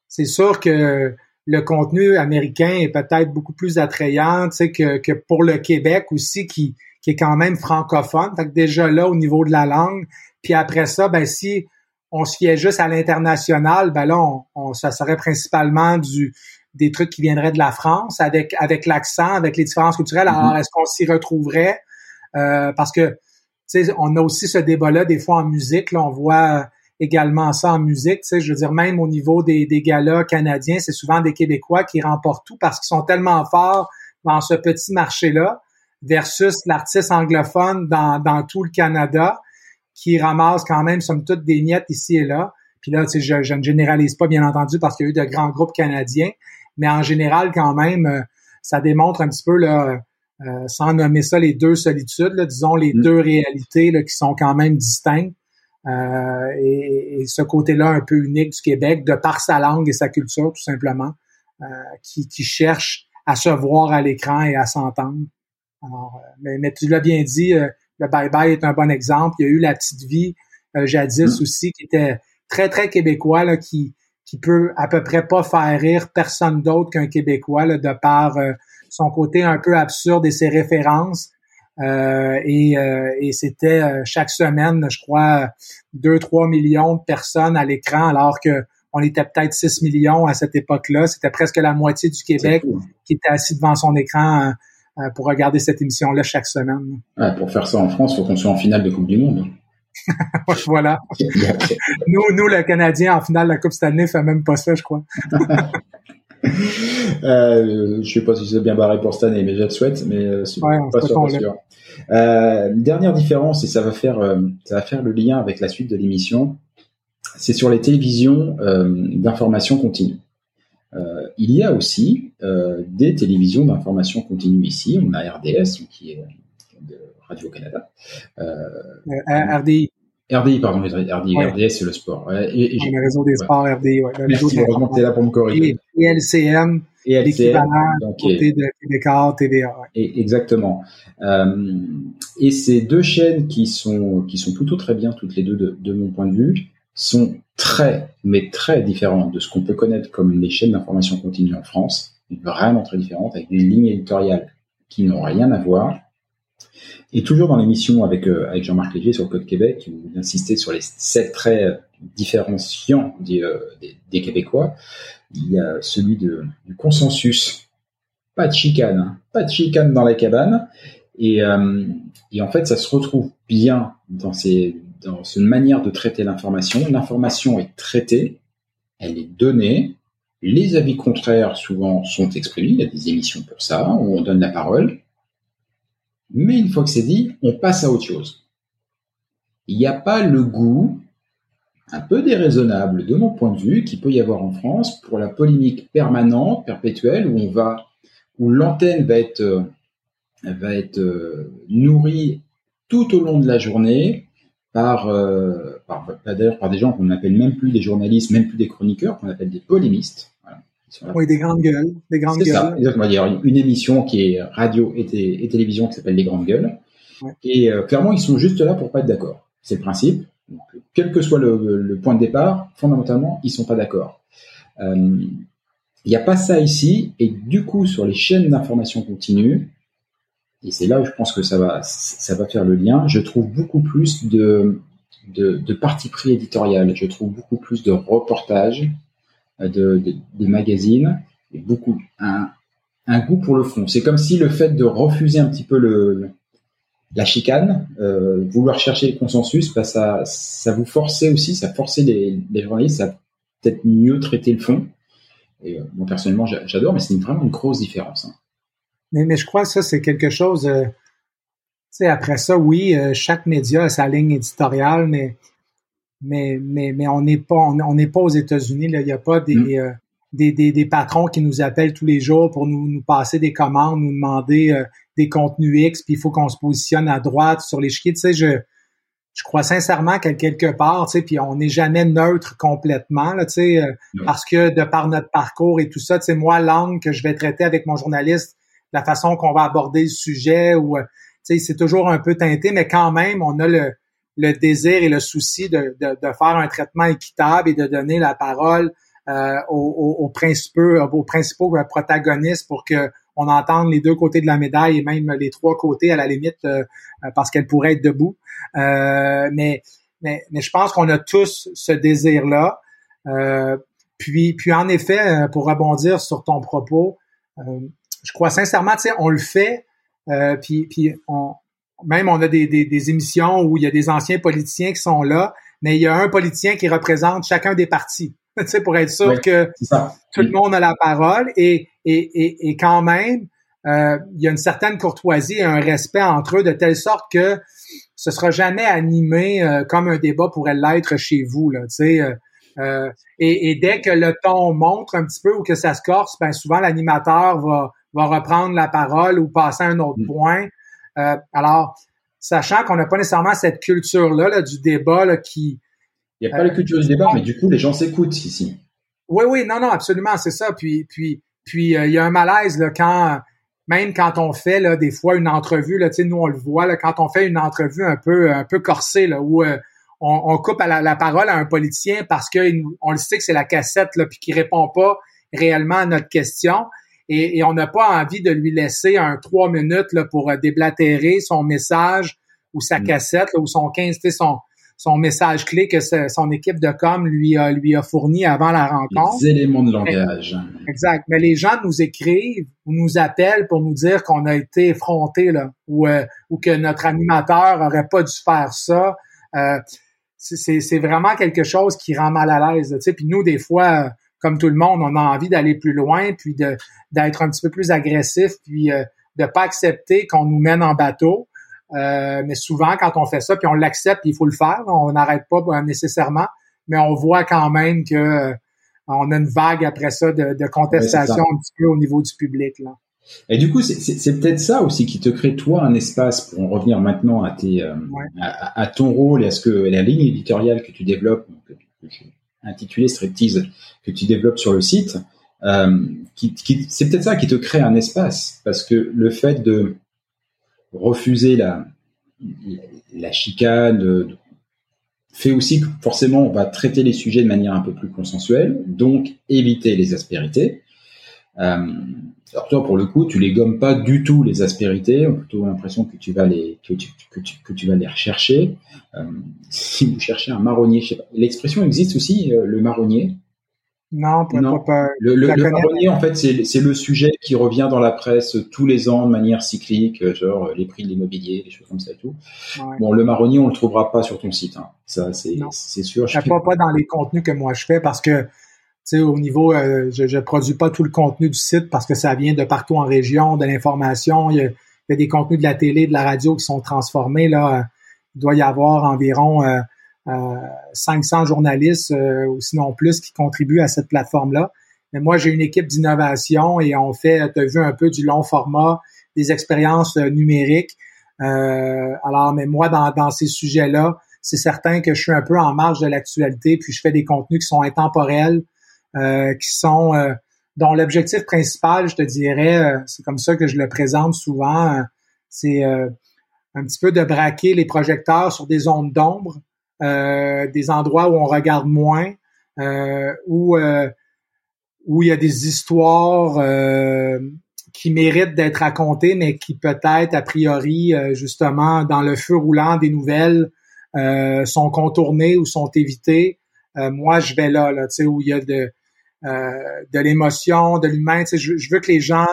c'est sûr que le contenu américain est peut-être beaucoup plus attrayant, tu sais, que, que pour le Québec aussi, qui, qui est quand même francophone. Fait que déjà là, au niveau de la langue, puis après ça, ben si on se fiait juste à l'international, ben là, on, on, ça serait principalement du, des trucs qui viendraient de la France avec avec l'accent, avec les différences culturelles. Alors, mm-hmm. est-ce qu'on s'y retrouverait? Euh, Parce que tu sais, on a aussi ce débat-là des fois en musique. Là, on voit également ça en musique. Tu sais, je veux dire, même au niveau des, des galas canadiens, c'est souvent des Québécois qui remportent tout parce qu'ils sont tellement forts dans ce petit marché-là versus l'artiste anglophone dans, dans tout le Canada qui ramasse quand même, somme toute, des miettes ici et là. Puis là, tu sais, je, je ne généralise pas, bien entendu, parce qu'il y a eu de grands groupes canadiens, mais en général, quand même, euh, ça démontre un petit peu, là, euh, sans nommer ça les deux solitudes, disons les mm. deux réalités là, qui sont quand même distinctes. Euh, et, ce côté-là un peu unique du Québec, de par sa langue et sa culture, tout simplement, euh, qui, qui, cherche à se voir à l'écran et à s'entendre. mais, mais, tu l'as bien dit, le Bye Bye est un bon exemple. Il y a eu La Petite Vie jadis mm. aussi, qui était très, très québécois, là, qui, qui peut à peu près pas faire rire personne d'autre qu'un Québécois, là, de par son côté un peu absurde et ses références. Euh, et, euh, et c'était euh, chaque semaine, je crois, 2-3 millions de personnes à l'écran, alors que on était peut-être 6 millions à cette époque-là. C'était presque la moitié du Québec qui était assis devant son écran pour regarder cette émission-là chaque semaine. pour faire ça en France, il faut qu'on soit en finale de Coupe du Monde. <laughs> voilà. nous, nous, le Canadien, en finale la Coupe Stanley, fait même pas ça, je crois. <laughs> euh, je sais pas si c'est bien barré pour cette année, mais je le souhaite, mais euh, pas, sûr, Euh, dernière différence, et ça va faire euh, ça va faire le lien avec la suite de l'émission, c'est sur les télévisions d'information continue. Il y a aussi des télévisions d'information continue ici. On a RDS, qui est de Radio Canada. RDI. RDI, pardon, RDI, RDS, c'est le sport. Et, et réseau des sports, RDI, ouais. Merci, heureusement que là pour me corriger. Et, LCM, et l'équivalent côté de Québécois, TVA. Ouais. Et, exactement. Euh, et ces deux chaînes qui sont, qui sont plutôt très bien, toutes les deux, de, de mon point de vue, sont très, mais très différentes de ce qu'on peut connaître comme les chaînes d'information continue en France. Vraiment très différentes, avec des lignes éditoriales qui n'ont rien à voir et toujours dans l'émission avec, euh, Jean-Marc Léger sur le Code Québec, où vous insistez sur les sept traits euh, différenciants des, euh, des, Québécois, il y a celui du consensus. Pas de chicane, hein. pas de chicane dans la cabane. Et, en fait, ça se retrouve bien dans cette manière de traiter l'information. L'information est traitée, elle est donnée. Les avis contraires, souvent, sont exprimés. Il y a des émissions pour ça, où on donne la parole. Mais une fois que c'est dit, on passe à autre chose. Il n'y a pas le goût un peu déraisonnable de mon point de vue qu'il peut y avoir en France pour la polémique permanente, perpétuelle, où on va, où l'antenne va être, euh, euh, nourrie tout au long de la journée euh, par des gens qu'on n'appelle même plus des journalistes, même plus des chroniqueurs, qu'on appelle des polémistes. Oui, des grandes gueules. Des grandes gueules. ça, exactement. Il y a une émission qui est radio et, télévision qui s'appelle Les Grandes Gueules. Et euh, clairement, ils sont juste là pour pas être d'accord. C'est le principe. Donc, quel que soit le, point de départ, fondamentalement, ils sont pas d'accord. Euh, il n'y a pas ça ici. Et du coup, sur les chaînes d'information continue, et c'est là où je pense que ça va, ça va faire le lien, je trouve beaucoup plus de, de, de parti pris éditorial. Je trouve beaucoup plus de reportages de, des magazines et beaucoup un, un goût pour le fond. C'est comme si le fait de refuser un petit peu le, la chicane, euh, vouloir chercher le consensus, bah ça, ça vous forçait aussi, ça forçait les, journalistes à peut-être mieux traiter le fond. Et euh, moi personnellement, j'adore, mais c'est vraiment une grosse différence. Hein. Mais, mais je crois que ça, c'est quelque chose. Euh, tu sais, après ça, oui, euh, chaque média a sa ligne éditoriale, mais mais, mais, mais on n'est pas, on n'est pas aux États-Unis. Il n'y a pas des, mm. euh, des, des, des, patrons qui nous appellent tous les jours pour nous, nous passer des commandes, nous demander euh, des contenus X, puis il faut qu'on se positionne à droite sur les Tu sais, je, je crois sincèrement qu'à quelque part, tu sais, puis on n'est jamais neutre complètement, là, tu sais, euh, parce que de par notre parcours et tout ça, tu sais, moi, l'angle que je vais traiter avec mon journaliste, la façon qu'on va aborder le sujet, ou, tu sais, c'est toujours un peu teinté, mais quand même, on a le, le désir et le souci de, de, de, faire un traitement équitable et de donner la parole euh, aux, aux, principaux, aux principaux protagonistes pour que on entende les deux côtés de la médaille et même les trois côtés à la limite euh, parce qu'elle pourrait être debout. Euh, mais, mais, mais je pense qu'on a tous ce désir-là. Euh, puis, puis en effet, euh, pour rebondir sur ton propos, je crois sincèrement, tu sais, on le fait, puis, puis on, même on a des, des, émissions où il y a des anciens politiciens qui sont là, mais il y a un politicien qui représente chacun des partis, <laughs> pour être sûr que tout le monde a la parole et, et, et, et quand même, euh, il y a une certaine courtoisie et un respect entre eux de telle sorte que ce sera jamais animé euh, comme un débat pourrait l'être chez vous. Là, euh, euh, et, et, dès que le ton montre un petit peu ou que ça se corse, ben souvent l'animateur va, va reprendre la parole ou passer à un autre mm. point. Euh, alors, sachant qu'on n'a pas nécessairement cette culture-là là, du débat là, qui... Il n'y a pas la culture du débat, mais du coup, les gens s'écoutent ici. Oui, oui, non, non, absolument, c'est ça. Puis, puis, puis, il y a un malaise là, quand même quand on fait là, des fois une entrevue, là, nous on le voit, là, quand on fait une entrevue un peu un peu corsée, là, où euh, on, coupe à la, parole à un politicien parce que on le sait que c'est la cassette, là, puis qu'il répond pas réellement à notre question. Et, on n'a pas envie de lui laisser un trois minutes là, pour euh, déblatérer son message ou sa mm. cassette ou son 15, son, son message clé que son équipe de com lui a, lui a fourni avant la rencontre. Les éléments de langage. exact. Mais les gens nous écrivent ou nous appellent pour nous dire qu'on a été effronté là, ou, euh, ou que notre animateur aurait pas dû faire ça. Euh, c'est vraiment quelque chose qui rend mal à l'aise. Tu sais. Puis nous, des fois, comme tout le monde, on a envie d'aller plus loin, puis de d'être un petit peu plus agressif, puis euh, de pas accepter qu'on nous mène en bateau. Euh, mais souvent, quand on fait ça, puis on l'accepte, il faut le faire. On n'arrête pas euh, nécessairement, mais on voit quand même que euh, on a une vague après ça de, de contestation un petit peu au niveau du public. Là. Et du coup, c'est peut-être ça aussi qui te crée toi un espace pour en revenir maintenant à tes à, ton rôle et à ce que la ligne éditoriale que tu développes, que, intitulée Striptease, que tu développes sur le site. Euh, qui, qui, c'est peut-être ça qui te crée un espace parce que le fait de refuser la, la chicane fait aussi que forcément on va traiter les sujets de manière un peu plus consensuelle, donc éviter les aspérités. Euh, alors toi, pour le coup, tu les gommes pas du tout les aspérités. On a plutôt l'impression que tu vas les que tu, que tu, que tu vas les rechercher. Euh, si vous cherchez un marronnier, l'expression existe aussi, euh, le marronnier? Non, pas, Le, le, marronnier, en fait, c'est le sujet qui revient dans la presse tous les ans de manière cyclique, euh, genre les prix de l'immobilier, des choses comme ça et tout. Bon, le marronnier, on le trouvera pas sur ton site. Hein. Ça, c'est sûr. Je ne pas dans les contenus que moi je fais parce que, sais, au niveau, euh, je, je produis pas tout le contenu du site parce que ça vient de partout en région, de l'information. Il, y a des contenus de la télé, de la radio qui sont transformés. Là, il doit y avoir environ 500 journalistes euh, ou sinon plus qui contribuent à cette plateforme-là. Mais moi, j'ai une équipe d'innovation et on fait, tu as vu un peu du long format, des expériences euh, numériques. Euh, alors, mais moi, dans, dans ces sujets-là, c'est certain que je suis un peu en marge de l'actualité, puis je fais des contenus qui sont intemporels, qui sont dont l'objectif principal, je te dirais, c'est comme ça que je le présente souvent, c'est un petit peu de braquer les projecteurs sur des ondes d'ombre euh, des endroits où on regarde moins, euh, où euh, où il y a des histoires qui méritent d'être racontées, mais qui peut-être a priori justement dans le feu roulant des nouvelles sont contournées ou sont évitées. moi, je vais là, là, tu sais, où il y a de de l'émotion, de l'humain. Tu sais, je, je, veux que les gens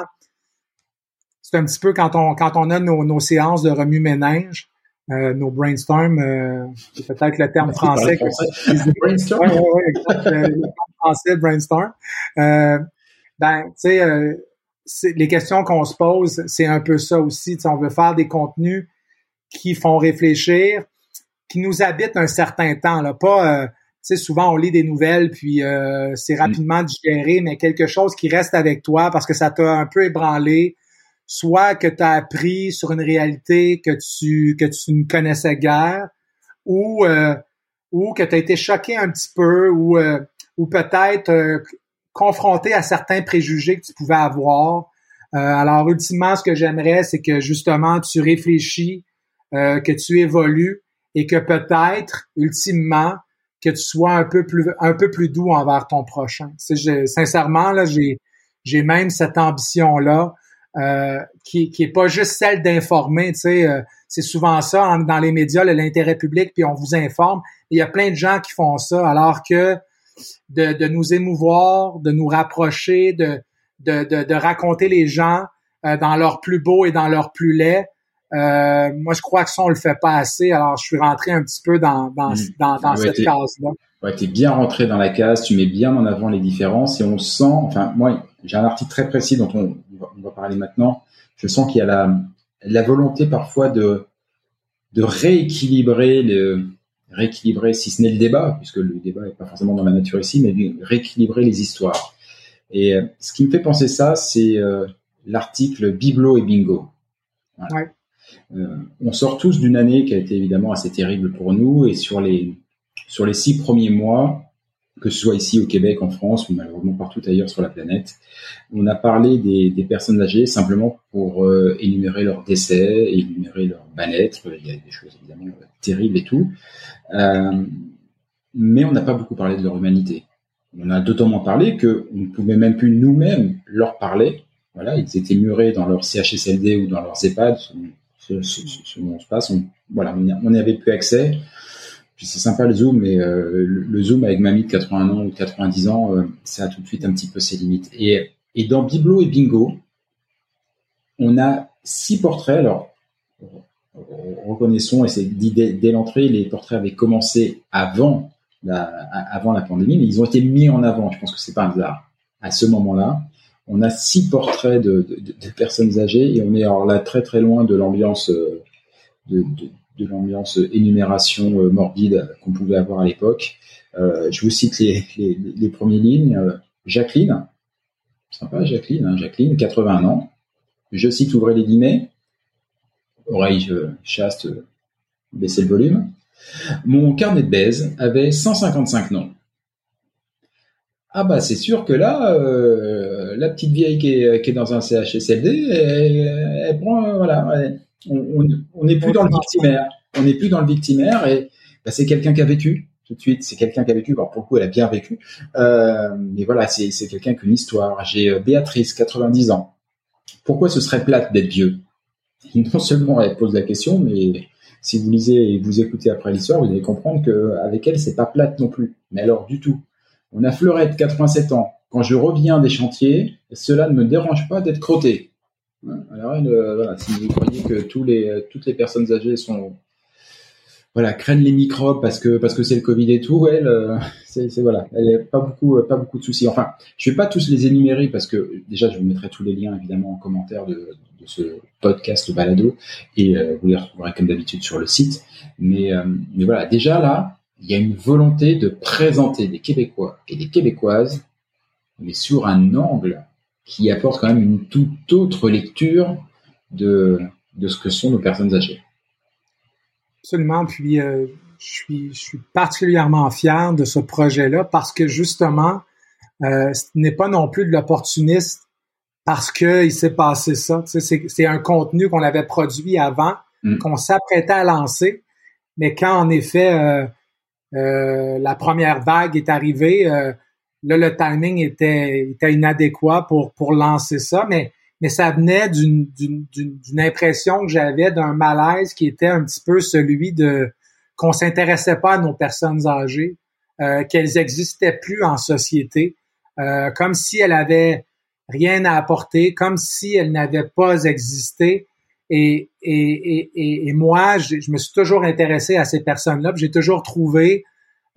c'est un petit peu quand on quand on a nos, nos séances de remue-ménage, euh, nos brainstorm, euh, c'est peut-être le terme français. <laughs> brainstorm? Oui, oui, exact, le terme français, brainstorm. Euh, ben, tu sais, euh, les questions qu'on se pose, c'est un peu ça aussi. on veut faire des contenus qui font réfléchir, qui nous habitent un certain temps. Là, pas, euh, sais, souvent on lit des nouvelles puis c'est mm. rapidement digéré, mais quelque chose qui reste avec toi parce que ça t'a un peu ébranlé, soit que tu as appris sur une réalité que tu que tu ne connaissais guère, ou euh, ou que tu as été choqué un petit peu, ou euh, ou peut-être euh, confronté à certains préjugés que tu pouvais avoir. alors ultimement, ce que j'aimerais, c'est que justement tu réfléchis, que tu évolues et que peut-être ultimement que tu sois un peu plus un peu plus doux envers ton prochain. sincèrement là, j'ai j'ai même cette ambition là euh, qui, qui est pas juste celle d'informer, tu sais, euh, c'est souvent ça dans les médias, l'intérêt public, puis on vous informe. Il y a plein de gens qui font ça, alors que de, de nous émouvoir, de nous rapprocher, de, de, de, raconter les gens euh, dans leur plus beau et dans leur plus laid, Euh, moi, je crois que ça, on le fait pas assez. Alors, je suis rentré un petit peu dans, dans, Mm. dans, dans Ouais, cette case-là. Ouais, t'es bien rentré dans la case, tu mets bien en avant les différences et on sent, enfin, moi, j'ai un article très précis dont on, on va, parler maintenant. Je sens qu'il y a la, la volonté parfois de, de rééquilibrer le, rééquilibrer, si ce n'est le débat, puisque le débat n'est pas forcément dans la nature ici, mais de rééquilibrer les histoires. Et euh, ce qui me fait penser ça, c'est euh, l'article Biblo et Bingo. Voilà. Ouais. Euh, on sort tous d'une année qui a été évidemment assez terrible pour nous, et sur les sur les six premiers mois, que ce soit ici au Québec, en France ou malheureusement partout ailleurs sur la planète, on a parlé des, personnes âgées simplement pour euh, énumérer leurs décès, énumérer leur mal-être. Il y a des choses évidemment terribles et tout. Euh, mais on n'a pas beaucoup parlé de leur humanité. On a d'autant moins parlé que on ne pouvait même plus nous-mêmes leur parler. Voilà, ils étaient murés dans leur CHSLD ou dans leurs EHPAD, ce, se passe. On, voilà, on n'y avait plus accès. Puis c'est sympa le Zoom, mais euh, le, Zoom avec mamie de 80 ans ou 90 ans, euh, ça a tout de suite un petit peu ses limites. Et, dans Biblo et Bingo, on a six portraits. Alors, reconnaissons, et c'est dit dès, dès l'entrée, les portraits avaient commencé avant la, avant la pandémie, mais ils ont été mis en avant. Je pense que c'est pas un hasard. À ce moment-là, on a six portraits de, personnes âgées et on est alors là très très loin de l'ambiance de, de, l'ambiance énumération euh, morbide qu'on pouvait avoir à l'époque. Euh, je vous cite les, les, premières lignes. Euh, Jacqueline, sympa Jacqueline, hein, Jacqueline, 81 ans. Je cite, ouvrez les guillemets, oreille chaste, baissez le volume. Mon carnet de baise avait 155 noms. Ah bah c'est sûr que là, euh, la petite vieille qui est, est dans un CHSLD, elle, elle prend, voilà, elle, on n'est plus dans le victimaire. On n'est plus dans le victimaire et bah, c'est quelqu'un qui a vécu tout de suite. C'est quelqu'un qui a vécu. Alors pour le coup, elle a bien vécu. Euh, mais voilà, c'est quelqu'un qui a une histoire. J'ai euh, Béatrice, 90 ans. Pourquoi ce serait plate d'être vieux? Non seulement elle pose la question, mais si vous lisez et vous écoutez après l'histoire, vous allez comprendre qu'avec elle, c'est pas plate non plus. Mais alors du tout. On a Fleurette, 87 ans. Quand je reviens des chantiers, cela ne me dérange pas d'être crotté. Alors, euh, voilà, si vous croyez que les, toutes les personnes âgées sont, voilà, craignent les microbes parce que parce que c'est le Covid et tout, elle, euh, <laughs> voilà, elle pas beaucoup, pas beaucoup de soucis. Enfin, je vais pas tous les énumérer parce que déjà, je vous mettrai tous les liens évidemment en commentaire de, ce podcast balado et euh, vous les retrouverez comme d'habitude sur le site. Mais euh, mais voilà, déjà là, il y a une volonté de présenter des Québécois et des Québécoises, mais sur un angle qui apporte quand même une toute autre lecture de, de ce que sont nos personnes âgées. Absolument. Puis, euh, je, suis, je suis particulièrement fier de ce projet-là parce que justement, euh, ce n'est pas non plus de l'opportuniste parce qu'il s'est passé ça. Tu sais, c'est un contenu qu'on avait produit avant, mm. qu'on s'apprêtait à lancer, mais quand en effet euh, la première vague est arrivée, là, le timing était, était inadéquat pour, lancer ça, mais, ça venait d'une, impression que j'avais d'un malaise qui était un petit peu celui de qu'on s'intéressait pas à nos personnes âgées, euh, qu'elles existaient plus en société, euh, comme si elles avaient rien à apporter, comme si elles n'avaient pas existé. Et, moi, je me suis toujours intéressé à ces personnes-là. J'ai toujours trouvé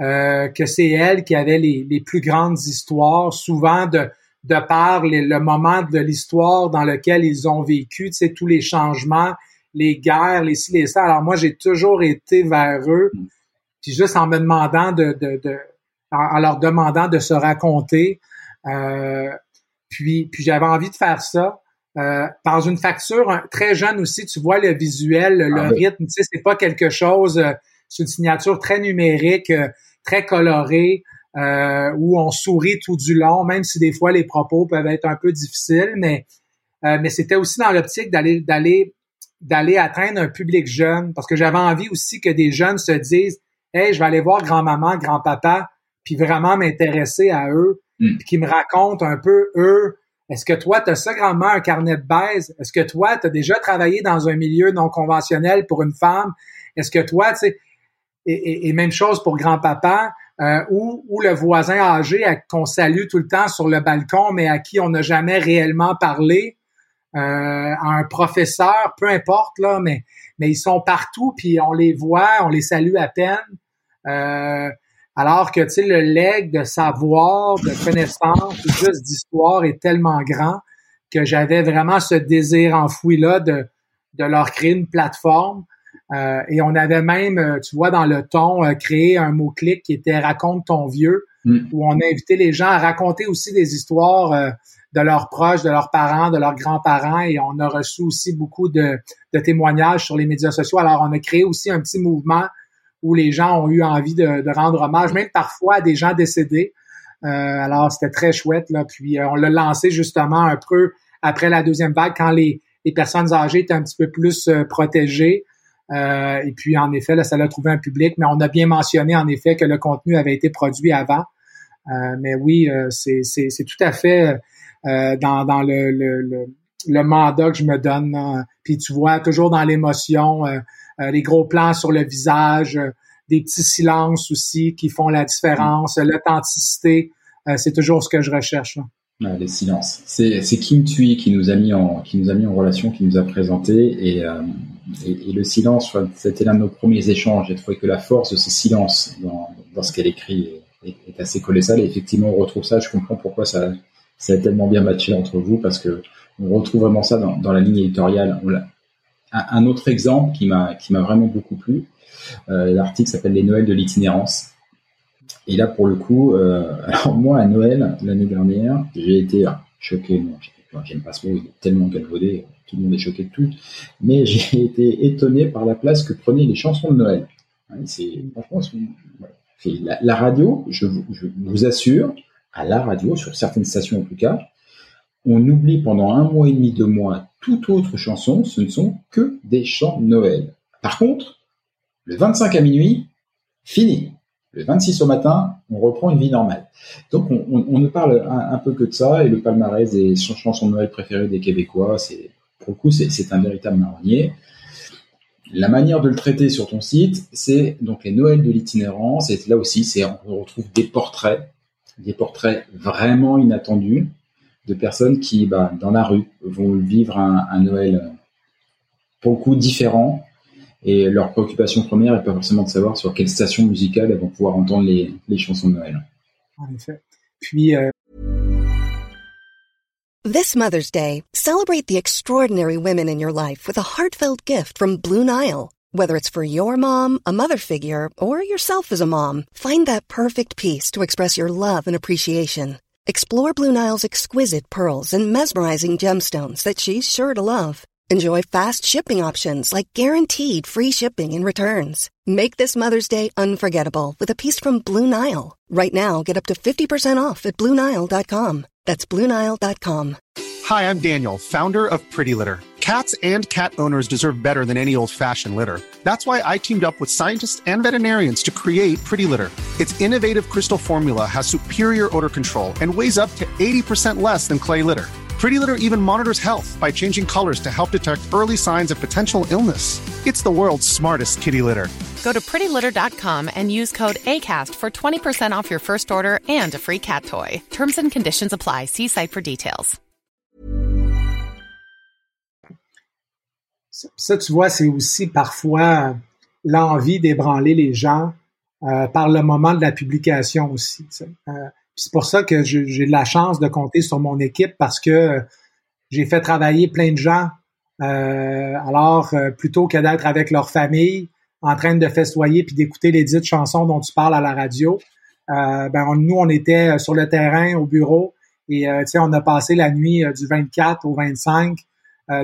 euh, que c'est elles qui avaient les, les, plus grandes histoires, souvent de, de par les, le moment de l'histoire dans lequel ils ont vécu, tu sais, tous les changements, les guerres, les ci, les ça. Alors moi, j'ai toujours été vers eux, puis juste en me demandant de, de, de en, en, leur demandant de se raconter. Euh, puis, puis j'avais envie de faire ça. Euh, dans une facture très jeune aussi, tu vois le visuel, le ah, rythme, tu sais, c'est pas quelque chose, euh, c'est une signature très numérique, euh, très colorée, euh, où on sourit tout du long, même si des fois les propos peuvent être un peu difficiles, mais euh, mais c'était aussi dans l'optique d'aller d'aller d'aller atteindre un public jeune, parce que j'avais envie aussi que des jeunes se disent, hey, je vais aller voir grand-maman, grand-papa, puis vraiment m'intéresser à eux, mm. puis qu'ils me racontent un peu eux. Est-ce que toi, tu as ça grandement un carnet de baise? Est-ce que toi, tu as déjà travaillé dans un milieu non conventionnel pour une femme? Est-ce que toi, tu sais, et, même chose pour grand-papa, euh, ou, le voisin âgé qu'on salue tout le temps sur le balcon, mais à qui on n'a jamais réellement parlé. à un professeur, peu importe là, mais ils sont partout puis on les voit, on les salue à peine. alors que tu le leg de savoir, de connaissance, juste d'histoire est tellement grand que j'avais vraiment ce désir enfoui là de de leur créer une plateforme. Euh, et on avait même, euh, tu vois, dans le ton, euh, créé un mot-clic qui était Raconte ton vieux, mm. où on a invité les gens à raconter aussi des histoires de leurs proches, de leurs parents, de leurs grands-parents, et on a reçu aussi beaucoup de, de, témoignages sur les médias sociaux. Alors, on a créé aussi un petit mouvement où les gens ont eu envie de, de rendre hommage, même parfois à des gens décédés. alors, c'était très chouette, là. Puis, on l'a lancé justement un peu après la deuxième vague, quand les, les personnes âgées étaient un petit peu plus protégées. Euh, et puis, en effet, là, ça l'a trouvé un public, mais on a bien mentionné, en effet, que le contenu avait été produit avant. Euh, mais oui, euh, c'est tout à fait dans, dans le, le, le, mandat que je me donne. Puis tu vois, toujours dans l'émotion, les gros plans sur le visage, des petits silences aussi qui font la différence, l'authenticité, c'est toujours ce que je recherche. Là. les silences. C'est Kim Tui qui nous a mis en qui nous a mis en relation, qui nous a présenté et et, le silence, c'était l'un de nos premiers échanges. J'ai trouvé que la force de ces silences dans, ce qu'elle écrit est, assez colossale. Et effectivement, on retrouve ça. Je comprends pourquoi ça, ça a tellement bien matché entre vous, parce que on retrouve vraiment ça dans, la ligne éditoriale. Un, autre exemple qui m'a qui m'a vraiment beaucoup plu, euh, l'article s'appelle Les Noëls de l'itinérance. Et là, pour le coup, euh, <laughs> alors moi à Noël l'année dernière, j'ai été choqué. J'aime pas ce mot, il est tellement galvaudé tout le monde est choqué de tout, mais j'ai <laughs> été étonné par la place que prenaient les chansons de Noël. C'est franchement, la, radio, je vous, assure, à la radio, sur certaines stations en tout cas, on oublie pendant un mois et demi, deux mois, toute autre chanson, ce ne sont que des chants de Noël. Par contre, le 25 à minuit, fini. Le 26 au matin, on reprend une vie normale. Donc on, ne parle un, un, peu que de ça, et le palmarès des chansons de Noël préférées des Québécois, c'est pour le coup, c'est un véritable marronnier. La manière de le traiter sur ton site, c'est donc les Noëls de l'itinérance. Et là aussi, c'est on retrouve des portraits, des portraits vraiment inattendus de personnes qui, bah, dans la rue, vont vivre un, Noël pour le coup différent. Et leur préoccupation première est pas forcément de savoir sur quelle station musicale elles vont pouvoir entendre les, les chansons de Noël. En effet. Puis, euh, This Mother's Day, celebrate the extraordinary women in your life with a heartfelt gift from Blue Nile. Whether it's for your mom, a mother figure, or yourself as a mom, find that perfect piece to express your love and appreciation. Explore Blue Nile's exquisite pearls and mesmerizing gemstones that she's sure to love. Enjoy fast shipping options like guaranteed free shipping and returns. Make this Mother's Day unforgettable with a piece from Blue Nile. Right now, get up to 50% off at BlueNile.com. That's Bluenile.com. Hi, I'm Daniel, founder of Pretty Litter. Cats and cat owners deserve better than any old fashioned litter. That's why I teamed up with scientists and veterinarians to create Pretty Litter. Its innovative crystal formula has superior odor control and weighs up to 80% less than clay litter. Pretty Litter even monitors health by changing colors to help detect early signs of potential illness. It's the world's smartest kitty litter. Go to prettylitter.com and use code ACAST for 20% off your first order and a free cat toy. Terms and conditions apply. See site for details. Ça, tu vois, c'est aussi parfois l'envie d'ébranler les gens euh, par le moment de la publication aussi. Euh, c'est pour ça que j'ai de la chance de compter sur mon équipe parce que j'ai fait travailler plein de gens. Euh, alors, euh, plutôt que d'être avec leur famille, en train de festoyer puis d'écouter les dites chansons dont tu parles à la radio. Euh, ben nous, on était euh, sur le terrain au bureau et euh, on a passé la nuit du 24 au 25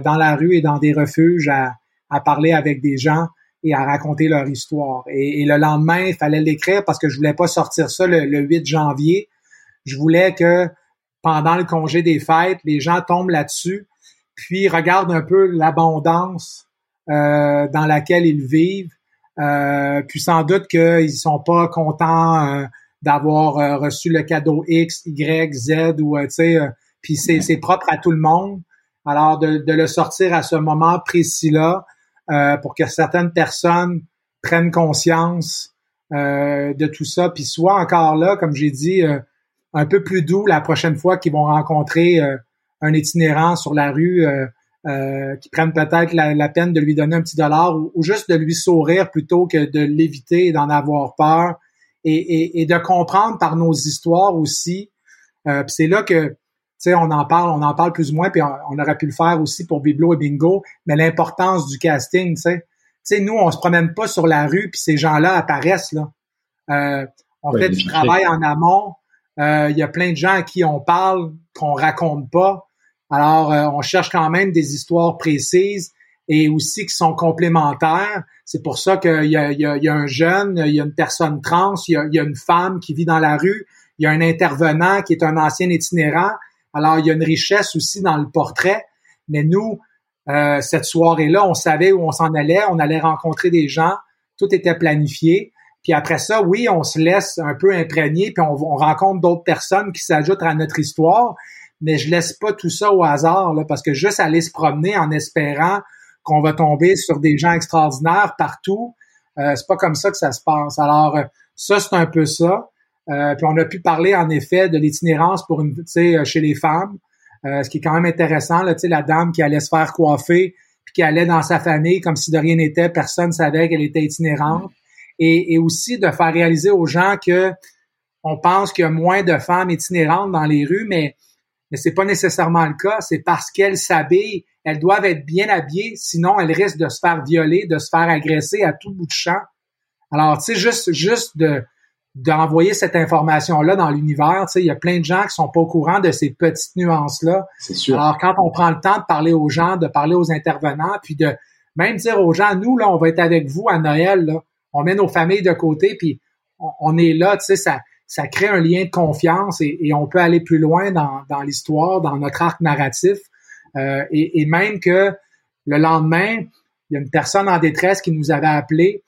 dans la rue et dans des refuges à, parler avec des gens et à raconter leur histoire. Et, le lendemain, il fallait l'écrire parce que je voulais pas sortir ça le 8 janvier. Je voulais que pendant le congé des fêtes, les gens tombent là-dessus, puis regardent un peu l'abondance euh, dans laquelle ils vivent euh, puis sans doute qu'ils sont pas contents euh, d'avoir euh, reçu le cadeau X, Y, Z ou tu sais, puis c'est, c'est propre à tout le monde. Alors de, de le sortir à ce moment précis-là pour que certaines personnes prennent conscience de tout ça, puis soient encore là, comme j'ai dit, un peu plus doux la prochaine fois qu'ils vont rencontrer un itinérant sur la rue qui prenne peut-être la, peine de lui donner un petit dollar ou, juste de lui sourire plutôt que de l'éviter et d'en avoir peur et, et, de comprendre par nos histoires aussi. c'est là que sais, on en parle, on en parle plus ou moins, puis on, aurait pu le faire aussi pour Biblo et Bingo, mais l'importance du casting, tu sais. Tu sais, nous, on se promène pas sur la rue, puis ces gens-là apparaissent, là. Euh, on fait du travail en amont. Euh, il y a plein de gens à qui on parle, qu'on raconte pas. Alors, euh, on cherche quand même des histoires précises et aussi qui sont complémentaires. C'est pour ça qu'il y a, un jeune, il y a une personne trans, il y a, il y a une femme qui vit dans la rue, il y a un intervenant qui est un ancien itinérant. Alors, il y a une richesse aussi dans le portrait. Mais nous, euh, cette soirée-là, on savait où on s'en allait, on allait rencontrer des gens, tout était planifié. Puis après ça, oui, on se laisse un peu imprégner, puis on, rencontre d'autres personnes qui s'ajoutent à notre histoire, mais je laisse pas tout ça au hasard, là, parce que juste aller se promener en espérant qu'on va tomber sur des gens extraordinaires partout, euh, c'est pas comme ça que ça se passe. Alors, euh, ça, c'est un peu ça. Euh, puis on a pu parler en effet de l'itinérance pour une, euh, chez les femmes, euh, ce qui est quand même intéressant. Là, la dame qui allait se faire coiffer, puis qui allait dans sa famille comme si de rien n'était, personne savait qu'elle était itinérante. Et, et, aussi de faire réaliser aux gens que on pense qu'il y a moins de femmes itinérantes dans les rues, mais mais c'est pas nécessairement le cas. C'est parce qu'elles s'habillent, elles doivent être bien habillées, sinon elles risquent de se faire violer, de se faire agresser à tout bout de champ. Alors, tu sais, juste juste de d'envoyer cette information-là dans l'univers. Tu sais, il y a plein de gens qui sont pas au courant de ces petites nuances-là. C'est sûr. Alors, quand on prend le temps de parler aux gens, de parler aux intervenants, puis de même dire aux gens, nous, là, on va être avec vous à Noël, là. On met nos familles de côté, puis on, est là, tu sais, ça, ça crée un lien de confiance et, on peut aller plus loin dans, dans l'histoire, dans notre arc narratif. Euh, et, et, même que le lendemain, il y a une personne en détresse qui nous avait appelé.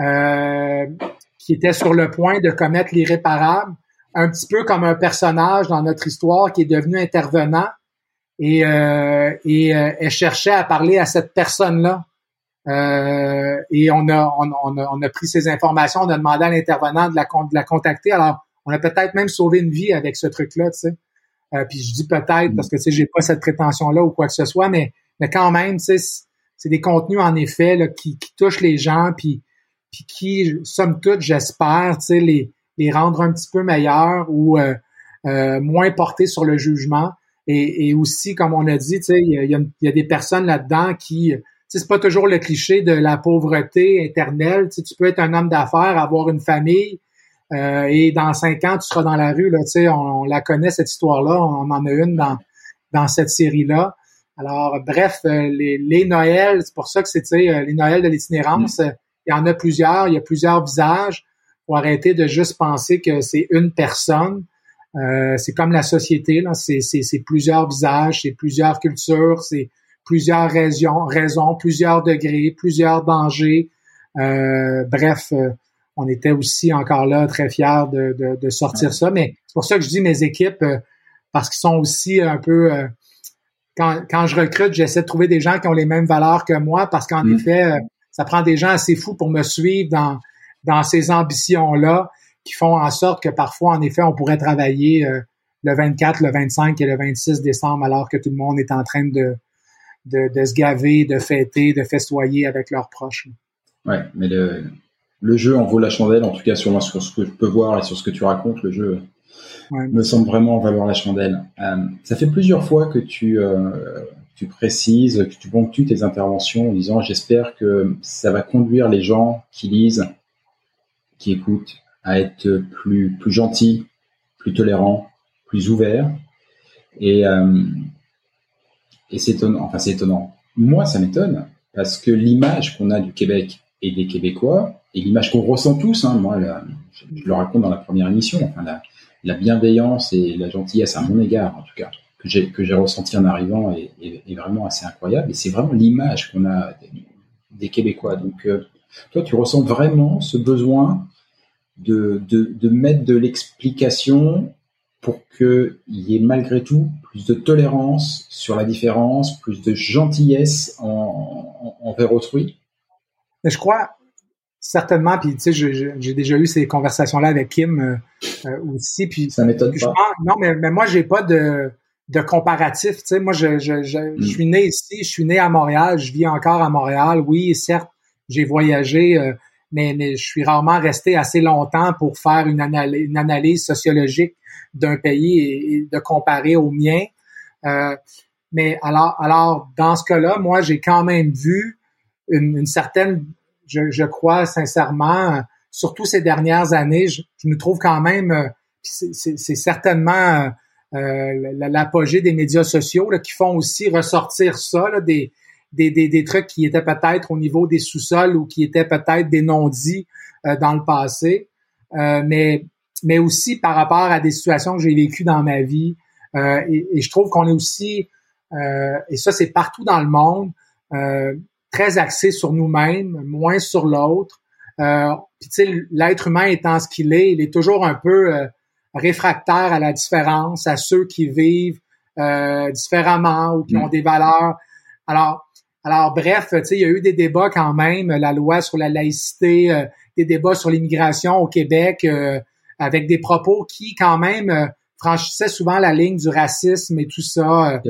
Euh, qui était sur le point de commettre l'irréparable, un petit peu comme un personnage dans notre histoire qui est devenu intervenant et, euh, et euh, elle cherchait à parler à cette personne-là. Euh, et on a, on, on, a, pris ces informations, on a demandé à l'intervenant de la, de la contacter. Alors, on a peut-être même sauvé une vie avec ce truc-là, tu sais. Euh, puis je dis peut-être parce que tu sais, j'ai pas cette prétention-là ou quoi que ce soit, mais, mais quand même, tu sais, c'est des contenus en effet là, qui, qui touchent les gens, puis puis qui, somme toute, j'espère, tu sais, les, les rendre un petit peu meilleurs ou euh, euh, moins portés sur le jugement. Et, et, aussi, comme on a dit, tu sais, il y a, y a, des personnes là-dedans qui, c'est pas toujours le cliché de la pauvreté éternelle. Tu, peux être un homme d'affaires, avoir une famille, euh, et dans cinq ans, tu seras dans la rue. Là, tu sais, on, la connaît cette histoire-là. On en a une dans dans cette série-là. Alors, bref, les, les Noëls, c'est pour ça que c'est les Noëls de l'itinérance. Mm il y en a plusieurs, il y a plusieurs visages. Faut arrêter de juste penser que c'est une personne. Euh, c'est comme la société, là. C'est, plusieurs visages, c'est plusieurs cultures, c'est plusieurs raisons, raisons, plusieurs degrés, plusieurs dangers. Euh, bref, euh, on était aussi encore là très fiers de, de, sortir ça. Mais c'est pour ça que je dis mes équipes, parce qu'ils sont aussi un peu quand, quand je recrute, j'essaie de trouver des gens qui ont les mêmes valeurs que moi, parce qu'en mm. effet, ça prend des gens assez fous pour me suivre dans, dans ces ambitions-là qui font en sorte que parfois, en effet, on pourrait travailler euh, le 24, le 25 et le 26 décembre alors que tout le monde est en train de, de, de se gaver, de fêter, de festoyer avec leurs proches. Ouais, mais le, le jeu en vaut la chandelle, en tout cas sur, sur ce que je peux voir et sur ce que tu racontes, le jeu me semble vraiment valoir la chandelle. Euh, ça fait plusieurs fois que tu euh, tu précises, que tu ponctues tes interventions en disant j'espère que ça va conduire les gens qui lisent, qui écoutent, à être plus, plus gentils, plus tolérants, plus ouverts. Et, euh, et c'est étonnant, enfin c'est étonnant. Moi, ça m'étonne parce que l'image qu'on a du Québec et des Québécois, et l'image qu'on ressent tous, hein, moi, je, le raconte dans la première émission, enfin, la, la bienveillance et la gentillesse à mon égard, en tout cas, que j'ai que ressenti en arrivant est, vraiment assez incroyable. Et c'est vraiment l'image qu'on a des, Québécois. Donc euh, toi, tu ressens vraiment ce besoin de, de mettre de l'explication pour qu'il y ait malgré tout plus de tolérance sur la différence, plus de gentillesse en, en, envers autrui. Mais je crois certainement, puis tu sais, j'ai déjà eu ces conversations-là avec Kim euh, euh, aussi, puis ça m'étonne pas. non, mais, mais moi j'ai pas de de comparatif. Tu sais, moi, je, je, je, Mm. suis né ici, je suis né à Montréal, je vis encore à Montréal. Oui, certes, j'ai voyagé, euh, mais, mais je suis rarement resté assez longtemps pour faire une, analyse, sociologique d'un pays et, de comparer au mien. Euh, mais alors, alors, dans ce cas-là, moi, j'ai quand même vu une, une certaine, je, je, crois sincèrement, surtout ces dernières années, je, je nous trouve quand même, euh, c'est certainement euh, l'apogée des médias sociaux là, qui font aussi ressortir ça, là, des, des, des, des, trucs qui étaient peut-être au niveau des sous-sols ou qui étaient peut-être des non-dits euh, dans le passé, euh, mais, mais aussi par rapport à des situations que j'ai vécues dans ma vie. Euh, et, et, je trouve qu'on est aussi, euh, et ça c'est partout dans le monde, euh, très axé sur nous-mêmes, moins sur l'autre. Puis tu sais, l'être humain étant ce qu'il est, il est toujours un peu réfractaire à la différence, à ceux qui vivent euh, différemment ou qui ont des valeurs. Alors, alors bref, tu sais, il y a eu des débats quand même, la loi sur la laïcité, euh, des débats sur l'immigration au Québec, euh, avec des propos qui quand même euh, franchissaient souvent la ligne du racisme et tout ça.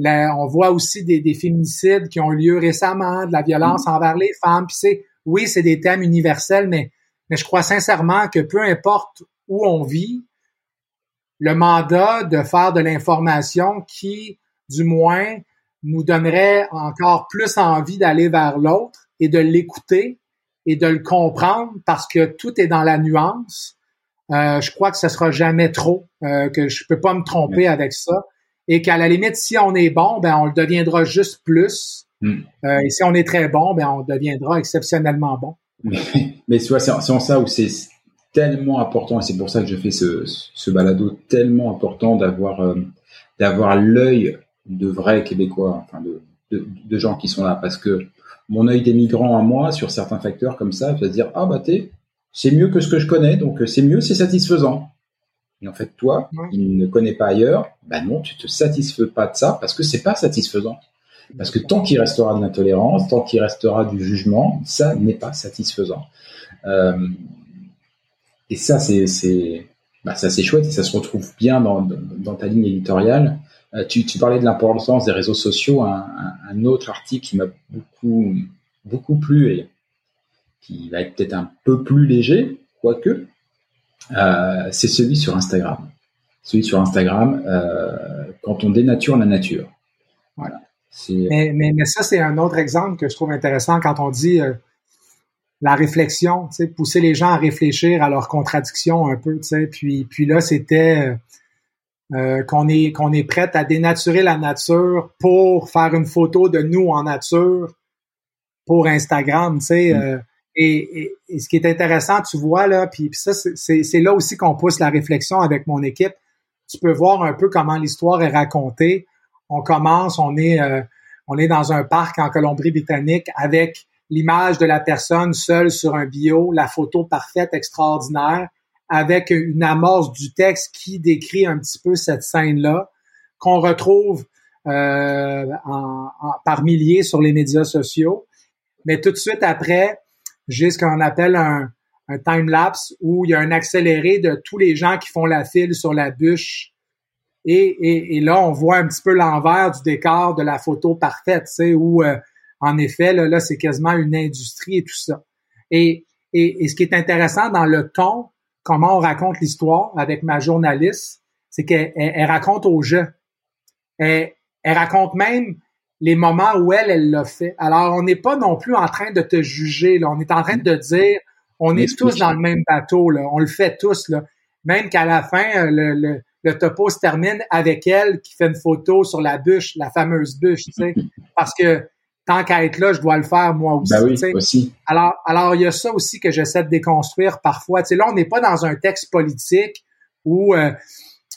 Là, on voit aussi des, des, féminicides qui ont eu lieu récemment, de la violence mmh. envers les femmes. Puis c'est, oui, c'est des thèmes universels, mais, mais je crois sincèrement que peu importe où on vit, le mandat de faire de l'information qui, du moins, nous donnerait encore plus envie d'aller vers l'autre et de l'écouter et de le comprendre parce que tout est dans la nuance. Euh, je crois que ce sera jamais trop, euh, que je peux pas me tromper avec ça et qu'à la limite, si on est bon, ben on le deviendra juste plus. Mm. Euh, et si on est très bon, ben on deviendra exceptionnellement bon. Mais tu vois, c'est en ça où c'est tellement important, et c'est pour ça que je fais ce, ce balado, tellement important d'avoir d'avoir l'œil de vrais Québécois, enfin de, de, de, gens qui sont là, parce que mon œil des migrants à moi, sur certains facteurs comme ça, va se dire ah bah t'es c'est mieux que ce que je connais, donc c'est mieux, c'est satisfaisant. Et en fait, toi, ouais. il ne connaît pas ailleurs, ben non, tu te satisfais pas de ça parce que c'est pas satisfaisant. Parce que tant qu'il restera de l'intolérance, tant qu'il restera du jugement, ça n'est pas satisfaisant. Euh, et ça, c'est c'est bah, ça c'est chouette et ça se retrouve bien dans, dans, dans ta ligne éditoriale. Euh, tu, parlais de l'importance des réseaux sociaux. Un, autre article qui m'a beaucoup beaucoup plu et qui va être peut-être un peu plus léger, quoique, euh, c'est celui sur Instagram. Celui sur Instagram, euh, quand on dénature la nature. Voilà. Mais, ça, c'est un autre exemple que je trouve intéressant quand on dit la réflexion, pousser les gens à réfléchir à leurs contradictions un peu, puis là, c'était euh, qu'on est qu'on est prête à dénaturer la nature pour faire une photo de nous en nature pour Instagram, tu sais. Mm. Et, et, et, ce qui est intéressant, tu vois là, puis, puis ça, c'est là aussi qu'on pousse la réflexion avec mon équipe. Tu peux voir un peu comment l'histoire est racontée. On commence, on est, euh, on est dans un parc en Colombie-Britannique avec l'image de la personne seule sur un bio, la photo parfaite, extraordinaire, avec une amorce du texte qui décrit un petit peu cette scène-là, qu'on retrouve euh, par milliers sur les médias sociaux. Mais tout de suite après, j'ai ce qu'on appelle un, time-lapse où il y a un accéléré de tous les gens qui font la file sur la bûche. Et, là, on voit un petit peu l'envers du décor de la photo parfaite, tu sais, où, euh, en effet, là, c'est quasiment une industrie et tout ça. Et, et, ce qui est intéressant dans le ton, comment on raconte l'histoire avec ma journaliste, c'est qu'elle elle, raconte au jeu. Elle, elle raconte même les moments où elle, elle l'a fait. Alors, on n'est pas non plus en train de te juger, là. On est en train de dire, on est tous dans le même bateau, là. On le fait tous, là. Même qu'à la fin, le, le, le, topo se termine avec elle qui fait une photo sur la bûche, la fameuse bûche, tu sais. Parce que tant qu'à être là, je dois le faire moi aussi. Ben oui, aussi. Alors, alors, il y a ça aussi que j'essaie de déconstruire parfois. Là, on n'est pas dans un texte politique où euh,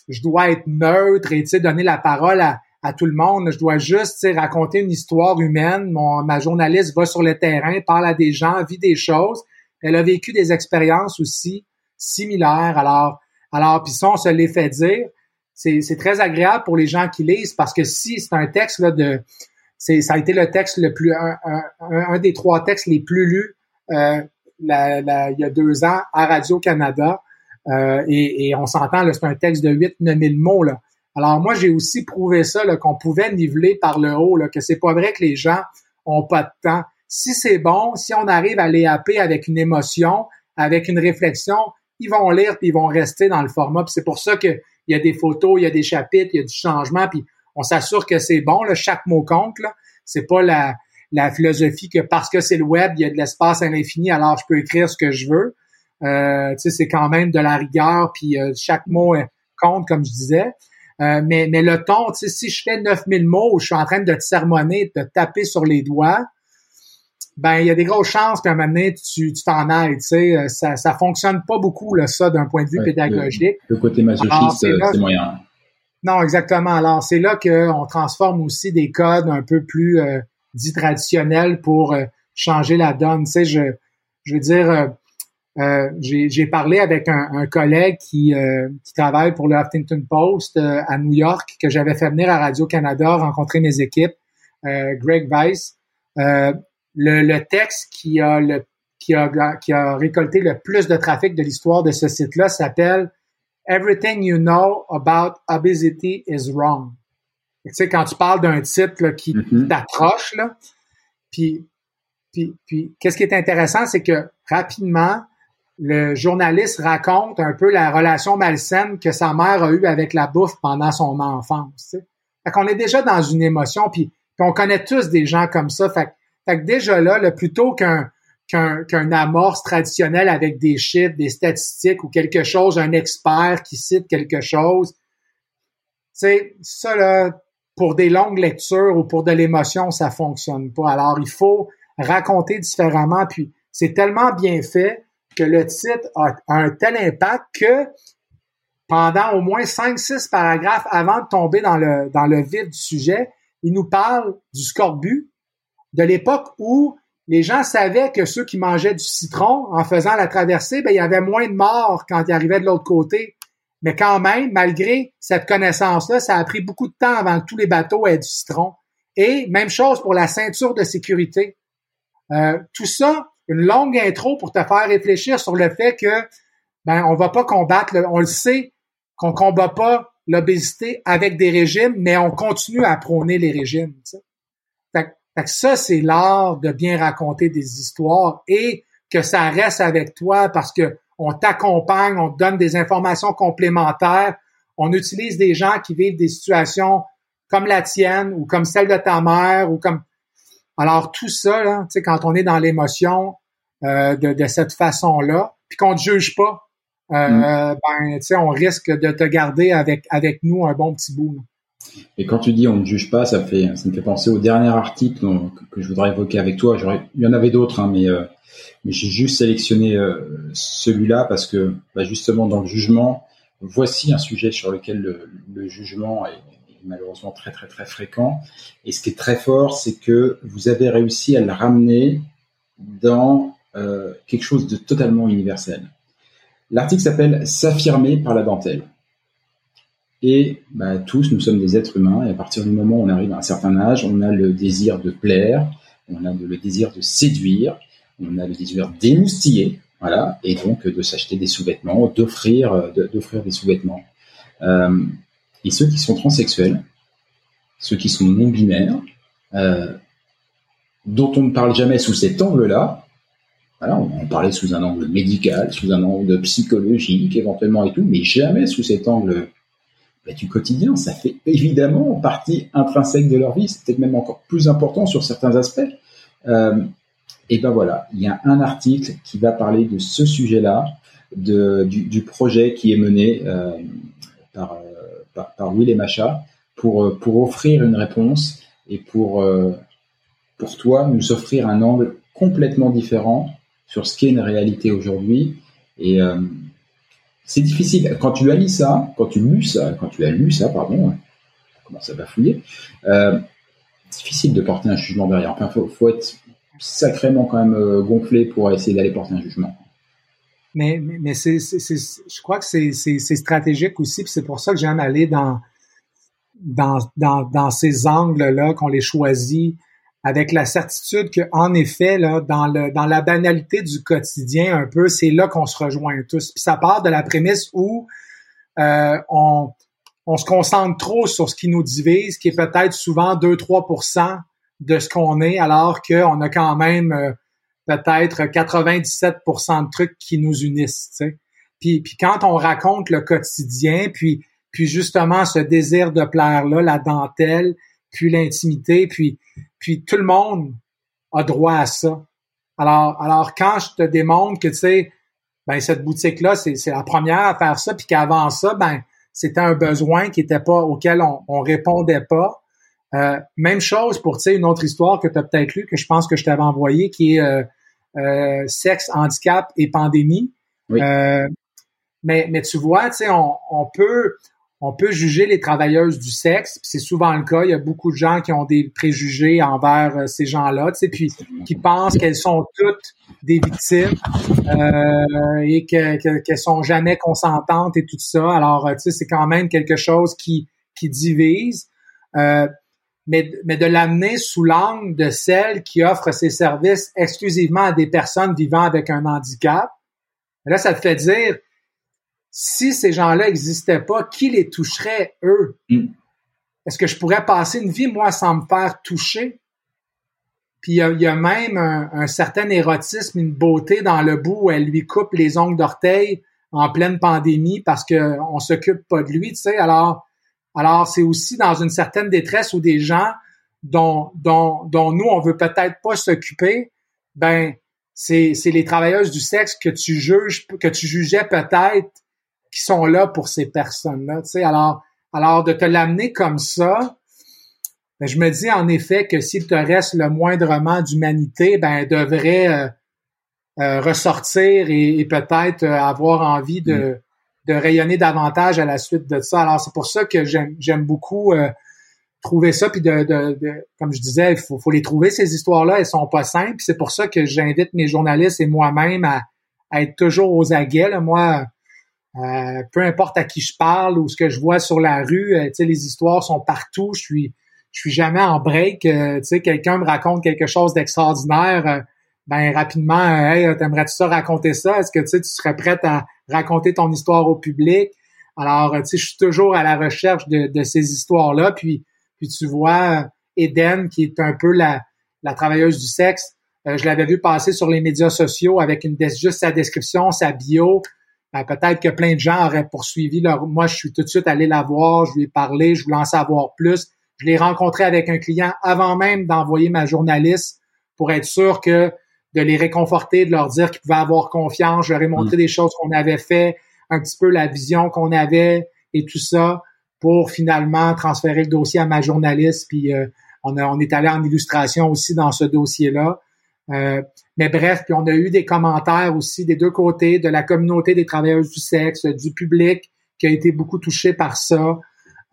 je dois être neutre et, donner la parole à, à tout le monde. Je dois juste raconter une histoire humaine. Mon, ma journaliste va sur le terrain, parle à des gens, vit des choses. Elle a vécu des expériences aussi similaires. Alors, alors puis ça, on se les fait dire. C'est très agréable pour les gens qui lisent parce que si c'est un texte là, de... Ça a été le texte le plus... Un, des trois textes les plus lus euh, il y a deux ans à Radio-Canada. Euh, et, on s'entend, c'est un texte de 8-9 000 mots. Là. Alors moi, j'ai aussi prouvé ça, qu'on pouvait niveler par le haut, là, que c'est pas vrai que les gens ont pas de temps. Si c'est bon, si on arrive à les happer avec une émotion, avec une réflexion, ils vont lire puis ils vont rester dans le format. c'est pour ça qu'il y a des photos, il y a des chapitres, il y a du changement, puis on s'assure que c'est bon, là, chaque mot compte. Là. C'est pas la, la philosophie que parce que c'est le web, il y a de l'espace à l'infini, alors je peux écrire ce que je veux. Euh, c'est quand même de la rigueur, puis euh, chaque mot compte, comme je disais. Euh, mais, mais le ton, si je fais 9000 mots, je suis en train de te sermonner, de te taper sur les doigts, ben il y a des grosses chances qu'à un moment donné, tu t'en ailles. Tu sais, euh, ça, ça fonctionne pas beaucoup, là, ça, d'un point de vue pédagogique. Le, côté masochiste, c'est moyen. Non, exactement. Alors, c'est là qu'on transforme aussi des codes un peu plus euh, dits traditionnels pour changer la donne. Tu sais, je, veux dire, euh, j'ai parlé avec un, collègue qui, euh, travaille pour le Huffington Post euh, à New York, que j'avais fait venir à Radio-Canada rencontrer mes équipes, Greg Weiss. Le, le, texte qui a, le, qui, a, qui a récolté le plus de trafic de l'histoire de ce site-là s'appelle Everything you know about obesity is wrong. Tu sais, quand tu parles d'un titre qui mm-hmm. t'accroche, là, puis, puis, puis qu'est-ce qui est intéressant, c'est que rapidement, le journaliste raconte un peu la relation malsaine que sa mère a eue avec la bouffe pendant son enfance. Tu Fait qu'on est déjà dans une émotion, puis, on connaît tous des gens comme ça. Fait, fait que déjà là, le plutôt qu'un qu'un amorce traditionnel avec des chiffres, des statistiques ou quelque chose, un expert qui cite quelque chose, c'est ça là, pour des longues lectures ou pour de l'émotion, ça fonctionne pas. Alors il faut raconter différemment, puis c'est tellement bien fait que le titre a, un tel impact que pendant au moins 5-6 paragraphes avant de tomber dans le, dans du sujet, il nous parle du scorbut, de l'époque où les gens savaient que ceux qui mangeaient du citron en faisant la traversée, ben, il y avait moins de morts quand ils arrivaient de l'autre côté. Mais quand même, malgré cette connaissance-là, ça a pris beaucoup de temps avant que tous les bateaux aient du citron. Et même chose pour la ceinture de sécurité. Euh, tout ça, une longue intro pour te faire réfléchir sur le fait que ben on va pas combattre, on le sait qu'on combat pas l'obésité avec des régimes, mais on continue à prôner les régimes. Fait, que ça, c'est l'art de bien raconter des histoires et que ça reste avec toi parce que on t'accompagne, on te donne des informations complémentaires, on utilise des gens qui vivent des situations comme la tienne ou comme celle de ta mère ou comme alors tout ça, là, quand on est dans l'émotion euh, de, cette façon-là, puis qu'on ne te juge pas, euh, mm. ben, on risque de te garder avec, avec nous un bon petit bout. Et quand tu dis on ne juge pas, ça, fait, ça me fait penser au dernier article que, je voudrais évoquer avec toi. Il y en avait d'autres, hein, mais, euh, mais j'ai juste sélectionné celui-là parce que bah, justement dans le jugement, voici un sujet sur lequel le, le jugement est, malheureusement très très très fréquent. Et ce qui est très fort, c'est que vous avez réussi à le ramener dans euh, quelque chose de totalement universel. L'article s'appelle S'affirmer par la dentelle. Et bah, tous, nous sommes des êtres humains, et à partir du moment où on arrive à un certain âge, on a le désir de plaire, on a le désir de séduire, on a le désir d'émoustiller, voilà, et donc de s'acheter des sous-vêtements, d'offrir, d'offrir des sous-vêtements. Euh, et ceux qui sont transsexuels, ceux qui sont non-binaires, euh, dont on ne parle jamais sous cet angle-là, voilà, on en parlait sous un angle médical, sous un angle psychologique éventuellement et tout, mais jamais sous cet angle bah, du quotidien. Ça fait évidemment partie intrinsèque de leur vie, c'est peut-être même encore plus important sur certains aspects. Euh, et ben voilà, il y a un article qui va parler de ce sujet-là, du, projet qui est mené euh, par par, Will et Macha pour, euh, pour offrir une réponse et pour, euh, pour toi nous offrir un angle complètement différent sur ce qu'est une réalité aujourd'hui. Et euh, c'est difficile. Quand tu as lu ça, quand tu ça, quand tu as lu ça, pardon, comment ça va fouiller, euh, difficile de porter un jugement derrière. Enfin, faut, faut être sacrément quand même gonflé pour essayer d'aller porter un jugement. Mais, mais, je crois que c'est, stratégique aussi, puis c'est pour ça que j'aime aller dans, dans, dans ces angles-là, qu'on les choisit, avec la certitude que, en effet, là, dans, le, dans la banalité du quotidien, un peu, c'est là qu'on se rejoint tous. Puis ça part de la prémisse où euh, on, on se concentre trop sur ce qui nous divise, qui est peut-être souvent 2-3% de ce qu'on est, alors qu'on a quand même euh, peut-être 97% de trucs qui nous unissent. Puis, puis quand on raconte le quotidien, puis, puis justement ce désir de plaire-là, la dentelle, puis l'intimité, puis, puis tout le monde a droit à ça. Alors, alors quand je te démontre que, tu sais, ben cette boutique-là, c'est, c'est la première à faire ça, puis qu'avant ça, ben c'était un besoin qui était pas auquel on, on répondait pas. Euh, même chose pour, tu sais, une autre histoire que tu as peut-être lu, que je pense que je t'avais envoyé, qui est euh, euh, sexe, handicap et pandémie. Euh, mais, mais tu vois, tu sais, on, on, peut on peut juger les travailleuses du sexe, c'est souvent le cas. Il y a beaucoup de gens qui ont des préjugés envers euh, ces gens-là, puis qui pensent qu'elles sont toutes des victimes euh, et qu'elles que, sont jamais consentantes et tout ça. Alors, tu sais, c'est quand même quelque chose qui qui divise. Euh, mais, mais de l'amener sous l'angle de celle qui offre ses services exclusivement à des personnes vivant avec un handicap. Là, ça te fait dire, si ces gens-là n'existaient pas, qui les toucherait, eux? Mm. Est-ce que je pourrais passer une vie, moi, sans me faire toucher? Puis il y, a, même un, certain érotisme, une beauté dans le bout où elle lui coupe les ongles d'orteil en pleine pandémie parce qu'on s'occupe pas de lui, tu sais. Alors, alors, c'est aussi dans une certaine détresse où des gens dont, dont, dont nous, on veut peut-être pas s'occuper, ben, c'est, c'est les travailleuses du sexe que tu juges, que tu jugeais peut-être qui sont là pour ces personnes-là. Tu sais, alors, alors de te l'amener comme ça, ben, je me dis en effet que s'il te reste le moindrement d'humanité, ben, elle devrait euh, euh, ressortir et, peut-être euh, avoir envie de, mm de rayonner davantage à la suite de ça. Alors, c'est pour ça que j'aime beaucoup euh, trouver ça, puis de, de, comme je disais, il faut, faut, les trouver, ces histoires-là, elles sont pas simples. C'est pour ça que j'invite mes journalistes et moi-même à, être toujours aux aguets. Moi, euh, peu importe à qui je parle ou ce que je vois sur la rue, euh, les histoires sont partout. Je suis je suis jamais en break. sais, quelqu'un me raconte quelque chose d'extraordinaire ben rapidement, hey, t'aimerais-tu ça raconter ça? Est-ce que tu serais prête à raconter ton histoire au public? Alors, je suis toujours à la recherche de, ces histoires-là. Puis, puis tu vois, Eden, qui est un peu la, la travailleuse du sexe, euh, je l'avais vu passer sur les médias sociaux avec juste sa description, sa bio. Ben, peut-être que plein de gens auraient poursuivi leur. Moi, je suis tout de suite allé la voir, je lui ai parlé, je voulais en savoir plus. Je l'ai rencontré avec un client avant même d'envoyer ma journaliste pour être sûr que de les réconforter, de leur dire qu'ils pouvaient avoir confiance. Je leur ai montré mm. des choses qu'on avait fait, un petit peu la vision qu'on avait et tout ça pour finalement transférer le dossier à ma journaliste. Puis euh, on, a, on est allé en illustration aussi dans ce dossier-là. Euh, mais bref, puis on a eu des commentaires aussi des deux côtés, de la communauté des travailleuses du sexe, du public qui a été beaucoup touché par ça.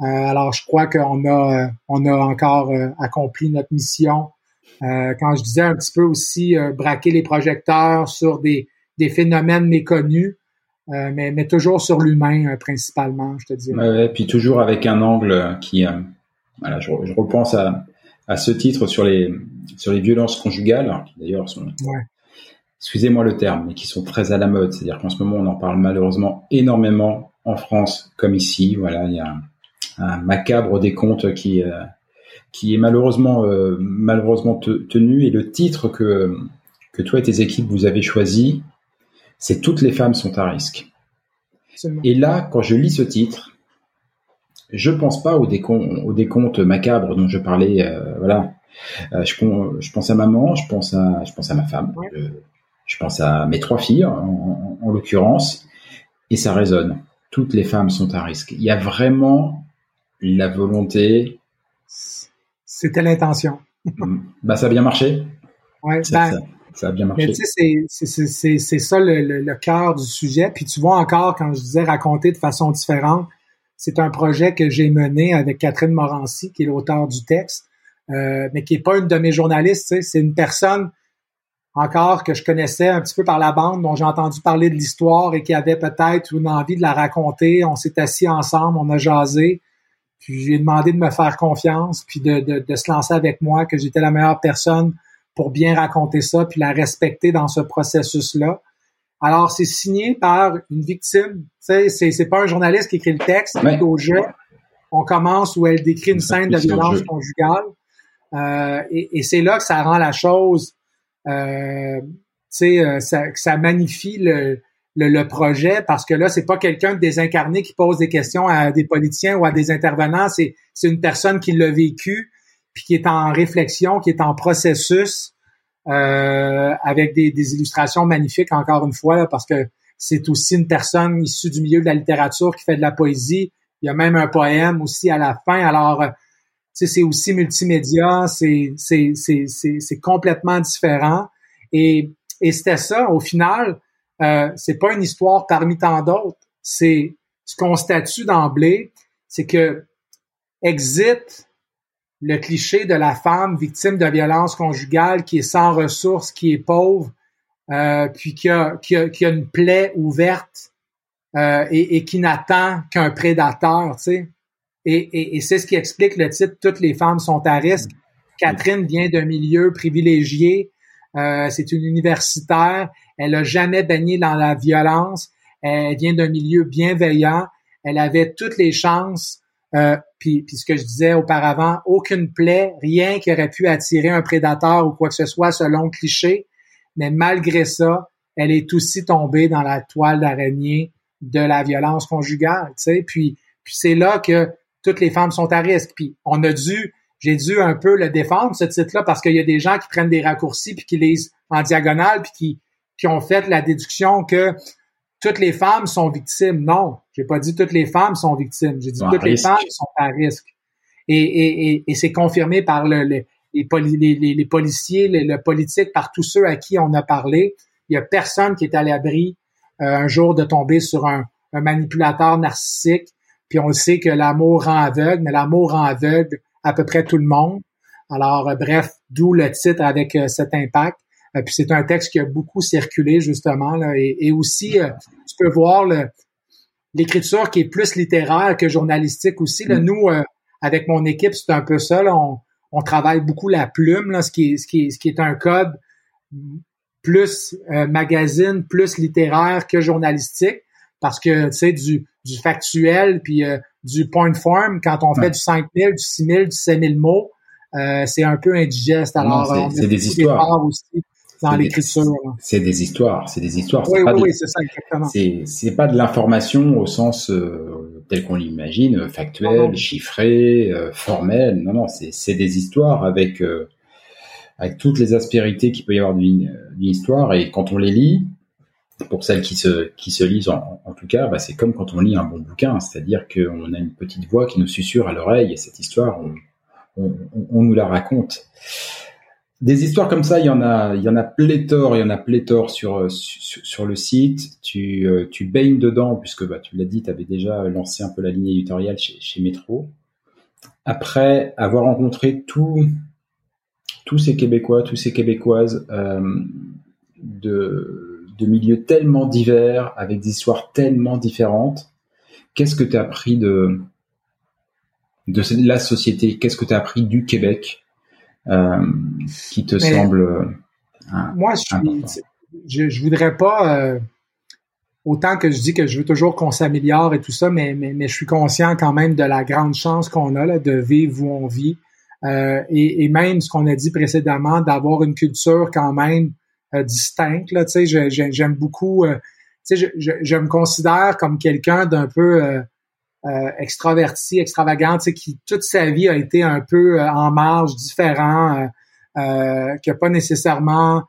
Euh, alors je crois qu'on a, on a encore accompli notre mission euh, quand je disais un petit peu aussi euh, braquer les projecteurs sur des, phénomènes méconnus, euh, mais, toujours sur l'humain principalement, je te dis. Ouais, puis toujours avec un angle qui, voilà, je, repense à, à ce titre sur les sur les violences conjugales, qui d'ailleurs sont, ouais. excusez-moi le terme, mais qui sont très à la mode. C'est-à-dire qu'en ce moment, on en parle malheureusement énormément en France comme ici. Voilà, il y a un, un macabre décompte qui qui est malheureusement euh, malheureusement tenu et le titre que que toi et tes équipes vous avez choisi, c'est toutes les femmes sont à risque. Et là, quand je lis ce titre, je pense pas au décompte, au décompte macabre dont je parlais. Euh, voilà, euh, je, je, pense à maman, je pense à, je pense à ma femme, je, pense à mes trois filles en, en l'occurrence, et ça résonne. Toutes les femmes sont à risque. Il y a vraiment la volonté c'était l'intention. Mm. bah, ça a bien marché. Ouais, ça, ben, ça, a bien marché. C'est ça le, le, cœur du sujet. Puis tu vois encore, quand je disais raconter de façon différente, c'est un projet que j'ai mené avec Catherine Morancy, qui est l'auteur du texte, euh, mais qui est pas une de mes journalistes. C'est une personne encore que je connaissais un petit peu par la bande, dont j'ai entendu parler de l'histoire et qui avait peut-être une envie de la raconter. On s'est assis ensemble, on a jasé. Puis j'ai demandé de me faire confiance, puis de, de, de se lancer avec moi, que j'étais la meilleure personne pour bien raconter ça, puis la respecter dans ce processus-là. Alors, c'est signé par une victime. C'est, c'est pas un journaliste qui écrit le texte, ouais. au jeu. on commence où elle décrit une scène de violence conjugale. Euh, et, c'est là que ça rend la chose, euh, tu sais, ça, ça magnifie le, le, projet parce que là, c'est pas quelqu'un de désincarné qui pose des questions à des politiciens ou à des intervenants, c'est c'est une personne qui l'a vécu puis qui est en réflexion, qui est en processus euh, avec des, des, illustrations magnifiques encore une fois parce que c'est aussi une personne issue du milieu de la littérature qui fait de la poésie. Il y a même un poème aussi à la fin. Alors, euh, c'est aussi multimédia, c'est c'est complètement différent. Et, et c'était ça, au final, euh, c'est pas une histoire parmi tant d'autres. C'est ce qu'on statue d'emblée, c'est que exit le cliché de la femme victime de violence conjugale qui est sans ressources, qui est pauvre, euh, puis qui a, une plaie ouverte euh, et, qui n'attend qu'un prédateur, tu sais. Et, c'est ce qui explique le titre Toutes les femmes sont à risque. Catherine vient d'un milieu privilégié. Euh, c'est une universitaire. Elle a jamais baigné dans la violence. Elle vient d'un milieu bienveillant. Elle avait toutes les chances. Euh, puis, ce que je disais auparavant, aucune plaie, rien qui aurait pu attirer un prédateur ou quoi que ce soit selon le cliché. Mais malgré ça, elle est aussi tombée dans la toile d'araignée de la violence conjugale. Tu sais? Puis, puis c'est là que toutes les femmes sont à risque. Puis on a dû, j'ai dû un peu le défendre, ce titre-là, parce qu'il y a des gens qui prennent des raccourcis puis qui lisent en diagonale puis qui qui ont fait la déduction que toutes les femmes sont victimes. Non, j'ai pas dit toutes les femmes sont victimes. J'ai dit toutes les femmes sont à risque. Et, et, et, c'est confirmé par le, les, les, policiers, le, politique, par tous ceux à qui on a parlé. Il y a personne qui est à l'abri euh, un jour de tomber sur un, un, manipulateur narcissique. Puis on sait que l'amour rend aveugle, mais l'amour rend aveugle à peu près tout le monde. Alors, euh, bref, d'où le titre avec euh, cet impact. Euh, puis c'est un texte qui a beaucoup circulé justement là, et, aussi euh, tu peux voir l'écriture qui est plus littéraire que journalistique aussi. Là, mm. Nous, euh, avec mon équipe, c'est un peu ça. on, on, travaille beaucoup la plume, là, ce qui est, ce qui est, ce qui est un code plus magazine, plus littéraire que journalistique, parce que tu sais du, du factuel puis du point form quand on fait du 5000, du 6000, du 6000 mots, c'est un peu indigeste. Alors, c'est des histoires aussi dans l'écriture. C'est des histoires, c'est des histoires. Oui, oui, oui, c'est ça, exactement. C'est pas de l'information au sens euh, tel qu'on l'imagine, factuel, chiffré, euh, formel. Non, non, c'est des histoires avec euh, avec toutes les aspérités qu'il peut y avoir d'une histoire. Et quand on les lit, pour celles qui se qui se lisent en, en tout cas, bah, c'est comme quand on lit un bon bouquin, c'est-à-dire qu'on a une petite voix qui nous susurre à l'oreille et cette histoire, on, on, on nous la raconte. Des histoires comme ça, il y en a, il y en a pléthore, il y en a pléthore sur euh, sur, sur le site. Tu euh, tu baignes dedans puisque bah tu l'as dit, tu avais déjà lancé un peu la ligne éditoriale chez chez. Après avoir rencontré tous tous ces Québécois, tous ces Québécoises euh, de de milieux tellement divers, avec des histoires tellement différentes, qu'est-ce que tu as appris de de la société? Qu'est-ce que tu as appris du Québec? Qui te semble euh, Moi, je, je, voudrais pas euh, autant que je dis que je veux toujours qu'on s'améliore et tout ça, mais, mais, mais, je suis conscient quand même de la grande chance qu'on a là, de vivre où on vit. Euh, et, et, même ce qu'on a dit précédemment, d'avoir une culture quand même euh, distincte. Là, j'aime beaucoup. Euh, je, je, je, me considère comme quelqu'un d'un peu euh, extraverti, extravagante, qui toute sa vie a été un peu euh, en marge, différent, euh, euh qui n'a pas nécessairement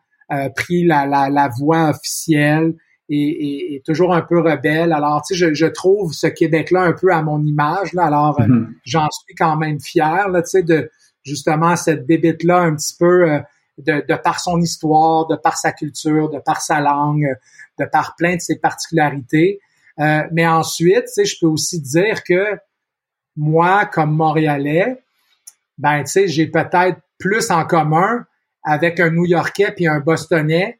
pris la, la, la, voie officielle et, et, toujours un peu rebelle. Alors, tu sais, je, je, trouve ce Québec-là un peu à mon image. Là. Alors, mm-hmm. j'en suis quand même fier, là, tu sais, de justement cette bébête-là un petit peu de, de par son histoire, de par sa culture, de par sa langue, de par plein de ses particularités. Euh, mais ensuite, tu sais, je peux aussi dire que moi, comme Montréalais, ben, tu sais, j'ai peut-être plus en commun avec un New-Yorkais puis un Bostonais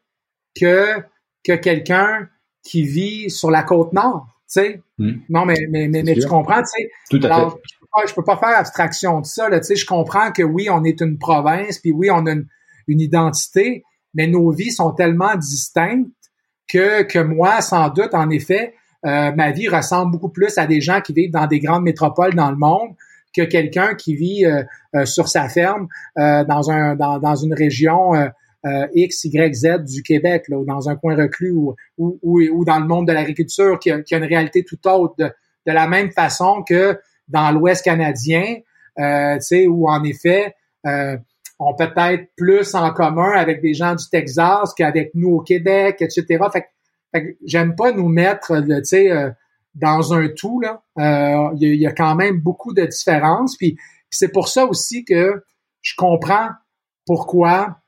que que quelqu'un qui vit sur la côte nord, tu sais. Hmm. Non, mais mais mais, tu comprends, tu sais. Tout à fait. Je peux, pas, peux pas faire abstraction de ça, là, tu sais. Je comprends que oui, on est une province, puis oui, on a une, une identité, mais nos vies sont tellement distinctes que que moi, sans doute, en effet, ma vie ressemble beaucoup plus à des gens qui vivent dans des grandes métropoles dans le monde que quelqu'un qui vit sur sa ferme dans un dans, dans une région X, Y, Z du Québec, là, ou dans un coin reclus ou, ou, ou, dans le monde de l'agriculture qui a, qui a, une réalité tout autre, de, de la même façon que dans l'Ouest canadien, euh, où en effet, euh, on peut être plus en commun avec des gens du Texas qu'avec nous au Québec, etc. Fait j'aime pas nous mettre, tu sais, euh, dans un tout là. Euh, il y, a quand même beaucoup de différences. C'est pour ça aussi que je comprends pourquoi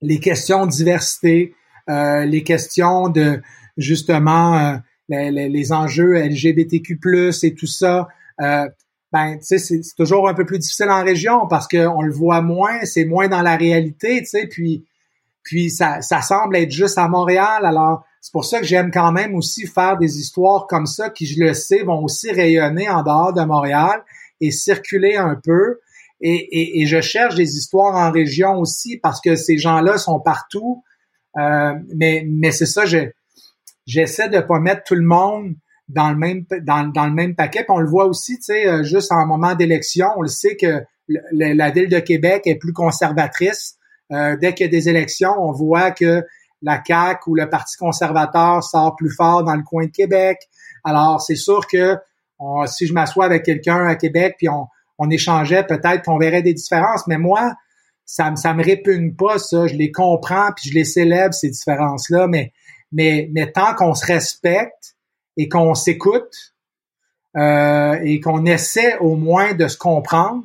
les questions de diversité, euh, les questions de justement les, les, les, enjeux LGBTQ+ et tout ça, euh, ben, tu sais, c'est toujours un peu plus difficile en région parce qu'on le voit moins, c'est moins dans la réalité, tu sais, puis, puis ça, ça semble être juste à Montréal. Alors, c'est pour ça que j'aime quand même aussi faire des histoires comme ça qui, je le sais, vont aussi rayonner en dehors de Montréal et circuler un peu. Et, et, et je cherche des histoires en région aussi parce que ces gens-là sont partout. Euh, mais mais c'est ça, j'essaie de pas mettre tout le monde dans le même dans le même paquet. Puis on le voit aussi, tu sais, euh, juste en moment d'élection, on le sait que la ville de Québec est plus conservatrice. Euh, dès qu'il y a des élections, on voit que la CAQ ou le Parti conservateur sort plus fort dans le coin de Québec. Alors, c'est sûr que si je m'assois avec quelqu'un à Québec puis on, échangeait, peut-être qu'on verrait des différences. Mais moi, ça, ça me répugne pas, ça. Je les comprends puis je les célèbre, ces différences-là. Mais, mais, mais tant qu'on se respecte, et qu'on s'écoute euh, et qu'on essaie au moins de se comprendre.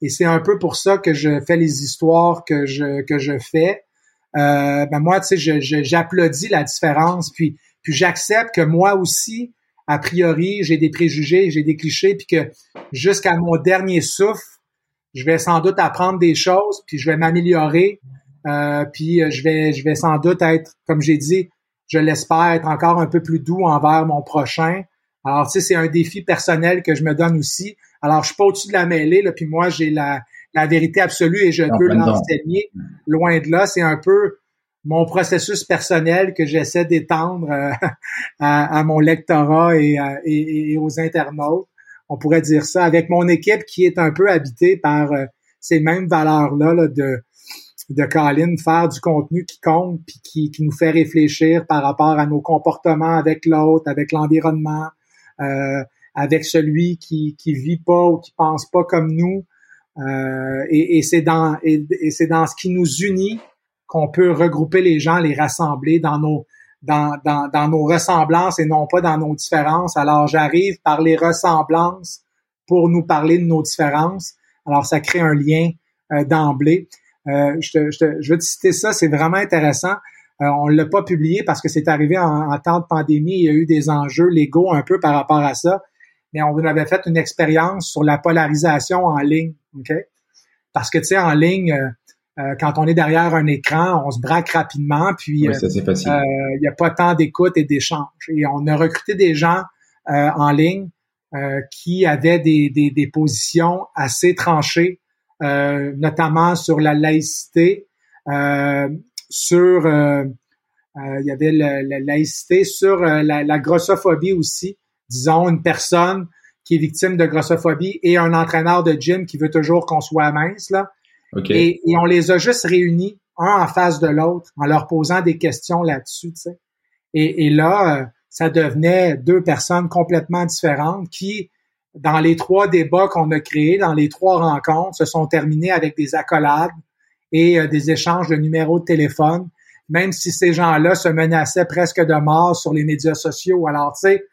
Et c'est un peu pour ça que je fais les histoires que je que je fais. Euh, ben moi, tu sais, j'applaudis la différence, puis puis j'accepte que moi aussi, a priori, j'ai des préjugés, j'ai des clichés, puis que jusqu'à mon dernier souffle, je vais sans doute apprendre des choses, puis je vais m'améliorer, euh, puis je vais je vais sans doute être, comme j'ai dit, je l'espère, être encore un peu plus doux envers mon prochain. Alors, tu sais, c'est un défi personnel que je me donne aussi. Alors, je suis pas au-dessus de la mêlée, là, puis moi, j'ai la, la vérité absolue et je peux l'enseigner. Loin de là, c'est un peu mon processus personnel que j'essaie d'étendre euh, <laughs> à, mon lectorat et, et, aux internautes. On pourrait dire ça avec mon équipe qui est un peu habitée par euh, ces mêmes valeurs-là là, de de Colin, faire du contenu qui compte puis qui, qui, nous fait réfléchir par rapport à nos comportements avec l'autre, avec l'environnement, euh, avec celui qui qui vit pas ou qui pense pas comme nous. Euh, et, et c'est dans et, c'est dans ce qui nous unit qu'on peut regrouper les gens, les rassembler dans nos dans, dans, dans nos ressemblances et non pas dans nos différences. Alors j'arrive par les ressemblances pour nous parler de nos différences. Alors ça crée un lien euh, d'emblée. Euh, je, te, je, te, je, veux te citer ça, c'est vraiment intéressant. Euh, on l'a pas publié parce que c'est arrivé en, temps de pandémie. Il y a eu des enjeux légaux un peu par rapport à ça. Mais on avait fait une expérience sur la polarisation en ligne. ok? Parce que, tu sais, en ligne, euh, quand on est derrière un écran, on se braque rapidement. Puis, il n'y a pas tant d'écoute et d'échange. Et on a recruté des gens en ligne qui avaient des, des, des positions assez tranchées euh, notamment sur la laïcité, euh, sur euh, il y avait la, laïcité, sur la, grossophobie aussi. Disons, une personne qui est victime de grossophobie et un entraîneur de gym qui veut toujours qu'on soit mince, là. Et, on les a juste réunis, un en face de l'autre, en leur posant des questions là-dessus, tu sais. Et, et là, ça devenait deux personnes complètement différentes qui dans les trois débats qu'on a créés, dans les trois rencontres, se sont terminés avec des accolades et euh, des échanges de numéros de téléphone, même si ces gens-là se menaçaient presque de mort sur les médias sociaux. Alors, tu sais,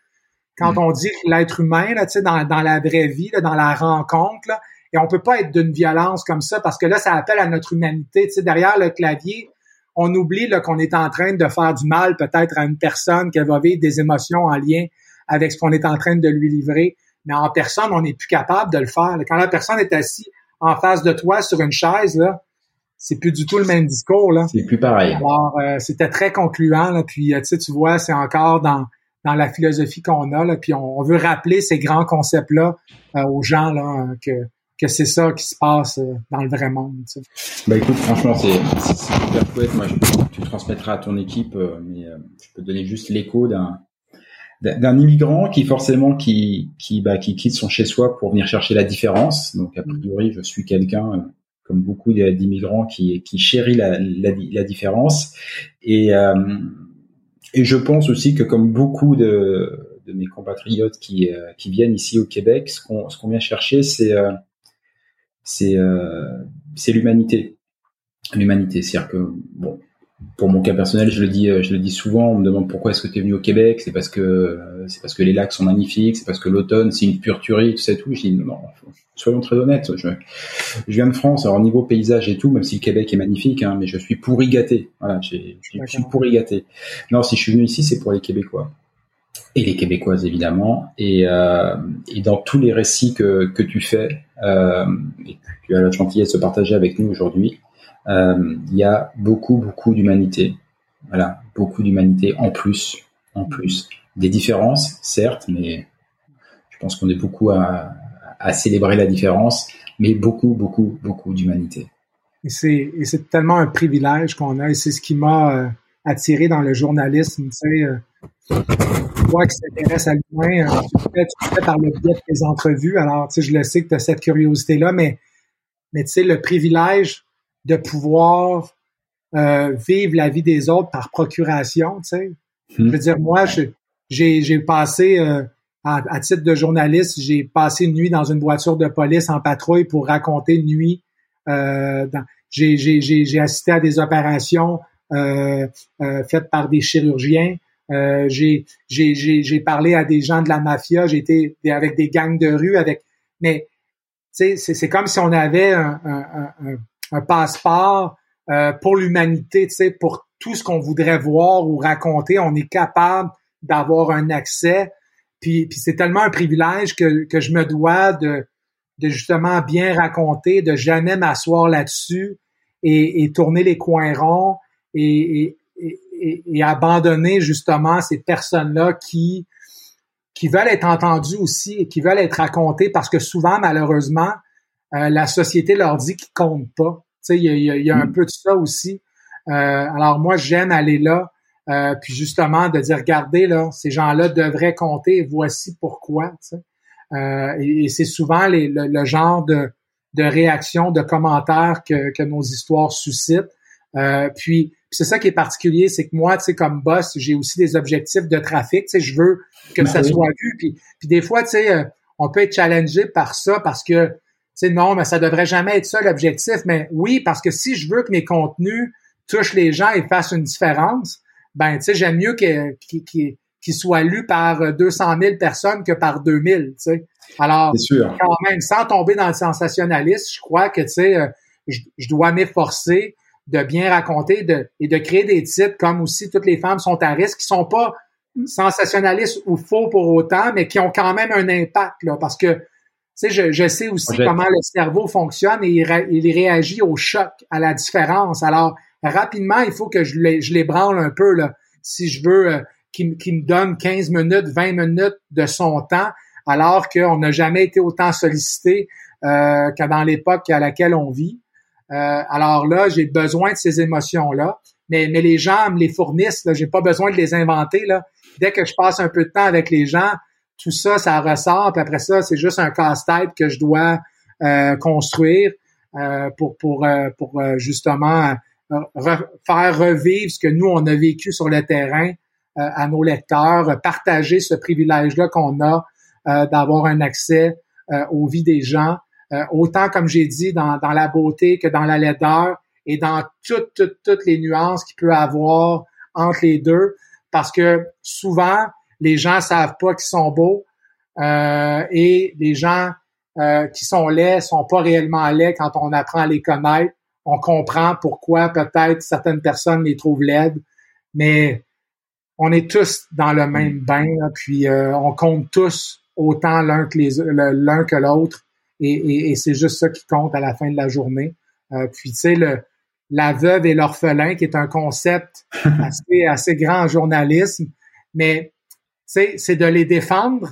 quand mm. on dit l'être humain, là, tu sais, dans, dans la vraie vie, dans la rencontre, là, et on peut pas être d'une violence comme ça parce que là, ça appelle à notre humanité. Tu sais, derrière le clavier, on oublie qu'on est en train de faire du mal peut-être à une personne qui va vivre des émotions en lien avec ce qu'on est en train de lui livrer mais en personne, on n'est plus capable de le faire. Quand la personne est assise en face de toi sur une chaise, là, c'est plus du tout le même discours. Là. C'est plus pareil. Alors, euh, c'était très concluant. Là, puis, euh, tu sais, tu vois, c'est encore dans, dans la philosophie qu'on a. Là, puis, on, veut rappeler ces grands concepts-là euh, aux gens là, que, que c'est ça qui se passe dans le vrai monde. Tu Bah écoute, franchement, c'est super chouette. Moi, je, tu transmettras à ton équipe, mais je peux donner juste l'écho d'un d'un immigrant qui forcément qui qui bah, qui quitte son chez soi pour venir chercher la différence. Donc a priori, je suis quelqu'un euh, comme beaucoup d'immigrants qui qui chérit la, la, la différence et euh, et je pense aussi que comme beaucoup de de mes compatriotes qui euh, qui viennent ici au Québec, ce qu'on qu'on vient chercher, c'est c'est c'est l'humanité. L'humanité c'est-à-dire que bon pour mon cas personnel, je le dis, euh, je le dis souvent. On me demande pourquoi est-ce que tu es venu au Québec. C'est parce que euh, c'est parce que les lacs sont magnifiques. C'est parce que l'automne c'est une pure tuerie, tout ça tout. Je dis non, soyons très honnêtes. Je, je, viens de France. Alors niveau paysage et tout, même si le Québec est magnifique, hein, mais je suis pourri gâté. Voilà, je suis pourri gâté. Non, si je suis venu ici, c'est pour les Québécois et les Québécoises évidemment. Et, euh, et dans tous les récits que, que tu fais euh, et que tu as la gentillesse de partager avec nous aujourd'hui il y a beaucoup, beaucoup d'humanité. Voilà, beaucoup d'humanité en plus, en plus. Des différences, certes, mais je pense qu'on est beaucoup à, célébrer la différence, mais beaucoup, beaucoup, beaucoup d'humanité. Et c'est, tellement un privilège qu'on a, et c'est ce qui m'a euh, attiré dans le journalisme. Tu sais, euh, qui s'intéresse à l'humain, euh, tu, tu fais par le biais de tes entrevues. Alors, tu sais, je le sais que tu as cette curiosité-là, mais, mais tu sais, le privilège de pouvoir euh, vivre la vie des autres par procuration, tu sais. Je veux dire, moi, j'ai, passé, euh, à, titre de journaliste, j'ai passé une nuit dans une voiture de police en patrouille pour raconter une nuit. Euh, j'ai, assisté à des opérations euh, euh, faites par des chirurgiens. Euh, j'ai, parlé à des gens de la mafia. J'ai été avec des gangs de rue, avec. Mais c'est, c'est comme si on avait un, un, un, un passeport euh, pour l'humanité, tu sais, pour tout ce qu'on voudrait voir ou raconter, on est capable d'avoir un accès. Puis, c'est tellement un privilège que, je me dois de, justement bien raconter, de jamais m'asseoir là-dessus et, tourner les coins ronds et, et, et abandonner justement ces personnes-là qui qui veulent être entendues aussi et qui veulent être racontées parce que souvent, malheureusement, euh, la société leur dit qu'ils comptent pas. Tu sais, il y a, y a, un mm. peu de ça aussi. Euh, alors moi, j'aime aller là, euh, puis justement de dire, regardez là, ces gens-là devraient compter. Et voici pourquoi. Tu sais. et, c'est souvent les, le, genre de, de réaction, de commentaires que, que nos histoires suscitent. puis, c'est ça qui est particulier, c'est que moi, tu sais, comme boss, j'ai aussi des objectifs de trafic. Tu sais, je veux que ben ça soit vu. Puis, puis des fois, tu sais, on peut être challengé par ça parce que sais, non, mais ça devrait jamais être ça l'objectif. Mais oui, parce que si je veux que mes contenus touchent les gens et fassent une différence, ben, tu sais, j'aime mieux qu'ils qu soient lus par 200 000 personnes que par 2000, tu sais. Alors, quand même, sans tomber dans le sensationnalisme, je crois que, tu sais, euh, je, dois m'efforcer de bien raconter de, et de créer des titres comme aussi toutes les femmes sont à risque, qui sont pas sensationnalistes ou faux pour autant, mais qui ont quand même un impact, là, parce que sais, je, je, sais aussi comment le cerveau fonctionne et il, réagit au choc, à la différence. Alors, rapidement, il faut que je, les, je l'ébranle un peu, là, si je veux euh, qu'il, me donne 15 minutes, 20 minutes de son temps, alors qu'on n'a jamais été autant sollicité euh, que dans l'époque à laquelle on vit. Euh, alors là, j'ai besoin de ces émotions-là, mais, mais les gens me les fournissent. Là, j'ai pas besoin de les inventer. Là. Dès que je passe un peu de temps avec les gens, tout ça, ça ressort, puis après ça, c'est juste un casse-tête que je dois euh, construire euh, pour, pour, euh, pour justement faire revivre ce que nous, on a vécu sur le terrain à nos lecteurs, partager ce privilège-là qu'on a d'avoir un accès aux vies des gens, autant, comme j'ai dit, dans, dans la beauté que dans la laideur et dans toutes, toutes, toutes les nuances qu'il peut avoir entre les deux, parce que souvent, les gens savent pas qu'ils sont beaux euh, et les gens euh, qui sont laids sont pas réellement laids quand on apprend à les connaître. On comprend pourquoi peut-être certaines personnes les trouvent laides, mais on est tous dans le même bain, puis euh, on compte tous autant l'un que les l'un que l'autre, et, et, c'est juste ça qui compte à la fin de la journée. puis tu sais le la veuve et l'orphelin, qui est un concept <laughs> assez, assez grand en journalisme, mais c'est de les défendre,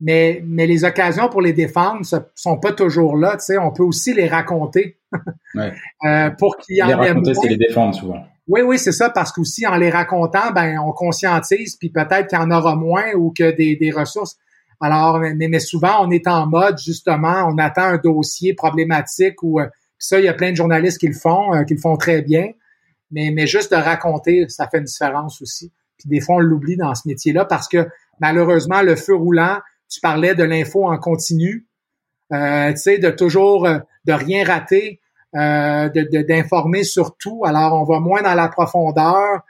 mais, mais les occasions pour les défendre ne sont pas toujours là. On peut aussi les raconter <laughs> ouais. euh, pour qu'ils en Les raconter, c'est les défendre souvent. Oui, oui, c'est ça, parce qu'aussi en les racontant, ben on conscientise, puis peut-être qu'il y en aura moins ou que des, des ressources. Alors, mais, mais souvent, on est en mode, justement, on attend un dossier problématique ou euh, ça, il y a plein de journalistes qui le font, euh, qui le font très bien. Mais, mais juste de raconter, ça fait une différence aussi. Des fois, on l'oublie dans ce métier-là parce que malheureusement, le feu roulant, tu parlais de l'info en continu, euh, tu sais, de toujours, euh, de rien rater, euh, d'informer sur tout. Alors, on va moins dans la profondeur,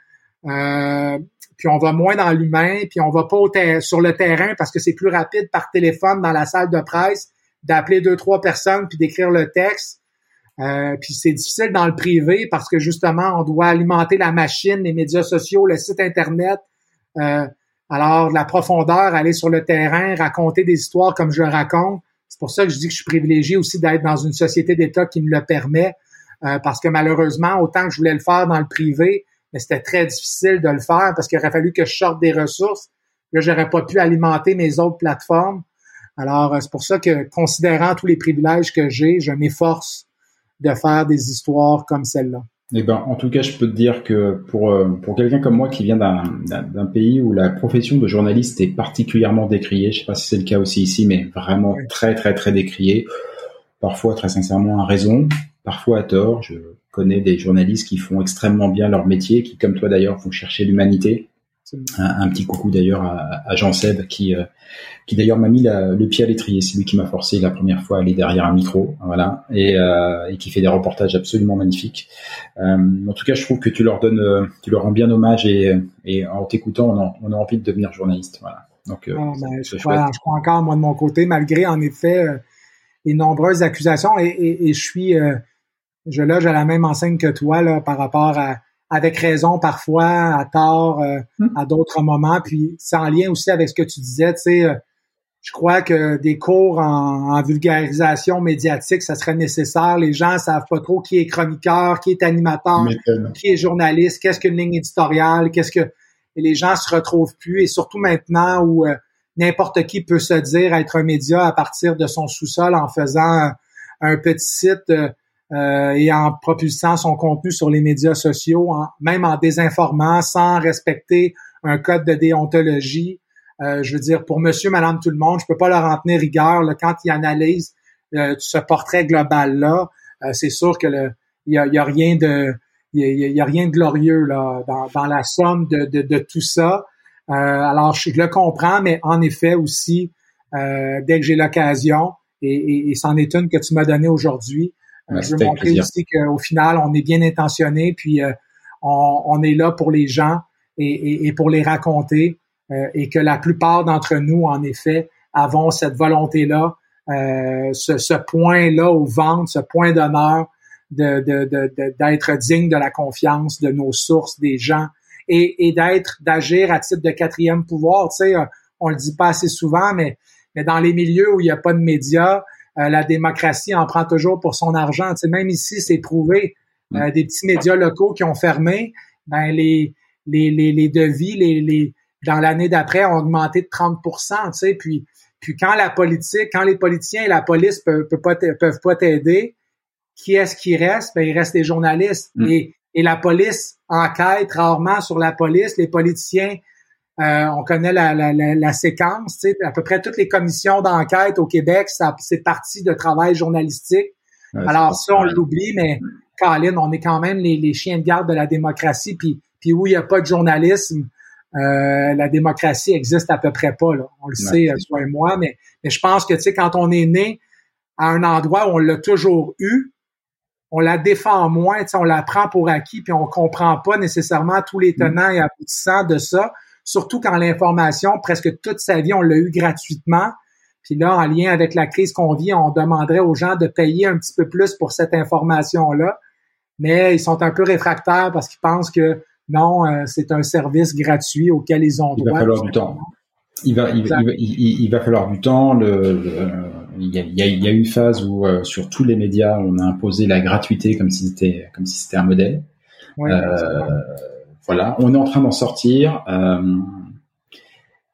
euh, puis on va moins dans l'humain, puis on va pas sur le terrain parce que c'est plus rapide par téléphone dans la salle de presse d'appeler deux, trois personnes puis d'écrire le texte. Euh, puis c'est difficile dans le privé parce que justement, on doit alimenter la machine, les médias sociaux, le site Internet. Euh, alors, la profondeur, aller sur le terrain, raconter des histoires comme je raconte. C'est pour ça que je dis que je suis privilégié aussi d'être dans une société d'État qui me le permet. Euh, parce que malheureusement, autant que je voulais le faire dans le privé, mais c'était très difficile de le faire parce qu'il aurait fallu que je sorte des ressources. Là, j'aurais pas pu alimenter mes autres plateformes. Alors, c'est pour ça que, considérant tous les privilèges que j'ai, je m'efforce de faire des histoires comme celle-là. Eh ben, en tout cas, je peux te dire que pour euh, pour quelqu'un comme moi qui vient d'un pays où la profession de journaliste est particulièrement décriée, je sais pas si c'est le cas aussi ici, mais vraiment très très très décriée, parfois très sincèrement à raison, parfois à tort. Je connais des journalistes qui font extrêmement bien leur métier, qui comme toi d'ailleurs vont chercher l'humanité. Un, petit coucou d'ailleurs à, à, Jean Seb qui euh, qui d'ailleurs m'a mis le pied à l'étrier. C'est lui qui m'a forcé la première fois à aller derrière un micro, voilà, et, euh, et qui fait des reportages absolument magnifiques. Euh, en tout cas, je trouve que tu leur donnes, euh, tu leur rends bien hommage et, et en t'écoutant, on, on, a envie de devenir journaliste, voilà. Donc, euh, ah, ben, je, crois, je, crois, encore moi de mon côté, malgré en effet euh, les nombreuses accusations, et, et, et je suis, je loge à la même enseigne que toi là par rapport à avec raison parfois, à tort, hmm. à d'autres moments. Puis c'est en lien aussi avec ce que tu disais, tu sais, je crois que des cours en, vulgarisation médiatique, ça serait nécessaire. Les gens savent pas trop qui est chroniqueur, qui est animateur, qui est journaliste, qu'est-ce qu'une ligne éditoriale, qu'est-ce que et les gens se retrouvent plus et surtout maintenant où euh, n'importe qui peut se dire être un média à partir de son sous-sol en faisant un, petit site euh, euh, et en propulsant son contenu sur les médias sociaux, même en désinformant, sans respecter un code de déontologie. Euh, je veux dire, pour monsieur, madame, tout le monde, je peux pas leur en tenir rigueur là, quand ils analysent euh, ce portrait global-là. Euh, c'est sûr que le, y a, y a, rien de il y a, rien de glorieux là dans, dans la somme de, de, de tout ça. alors je, le comprends, mais en effet aussi, dès que j'ai l'occasion, et, et, c'en est une que tu m'as donnée aujourd'hui, je veux montrer aussi qu'au final, on est bien intentionné, puis on, on, est là pour les gens et, et, et pour les raconter. Euh, et que la plupart d'entre nous, en effet, avons cette volonté-là, euh, ce, ce point-là au ventre, ce point d'honneur de, d'être digne de la confiance de nos sources, des gens, et, et d'être, d'agir à titre de quatrième pouvoir. Tu sais, euh, on le dit pas assez souvent, mais, mais dans les milieux où il n'y a pas de médias, la démocratie en prend toujours pour son argent. Tu sais, même ici, c'est prouvé. Mm. des petits médias locaux qui ont fermé, ben les, les, les, les devis, les, les, dans l'année d'après ont augmenté de 30% tu sais, puis puis quand la politique, quand les politiciens et la police peuvent, peuvent pas peuvent pas t'aider, qui est-ce qui reste? Ben il reste les journalistes mm. et et la police enquête rarement sur la police, les politiciens euh, on connaît la, la, la, séquence, tu sais, à peu près toutes les commissions d'enquête au Québec, ça c'est partie de travail journalistique. Alors ça, on l'oublie, mais Colin, on est quand même les, les, chiens de garde de la démocratie, puis, puis où il n'y a pas de journalisme, euh, la démocratie existe à peu près pas. Là. On le sait, toi et moi, mais, mais je pense que tu sais, quand on est né à un endroit où on l'a toujours eu, on la défend moins, on la prend pour acquis, puis on comprend pas nécessairement tous les mm. tenants et aboutissants de ça, surtout quand l'information, presque toute sa vie, on l'a eu gratuitement. Puis là, en lien avec la crise qu'on vit, on demanderait aux gens de payer un petit peu plus pour cette information-là. Mais ils sont un peu réfractaires parce qu'ils pensent que non, euh, c'est un service gratuit auquel ils ont droit. Il va falloir du temps. Il va, il, va, il, va falloir du temps. Le, il, y a, il, y a, une phase où euh, sur tous les médias, on a imposé la gratuité comme si c'était comme si c'était un modèle. euh, voilà, on est en train d'en sortir. Euh,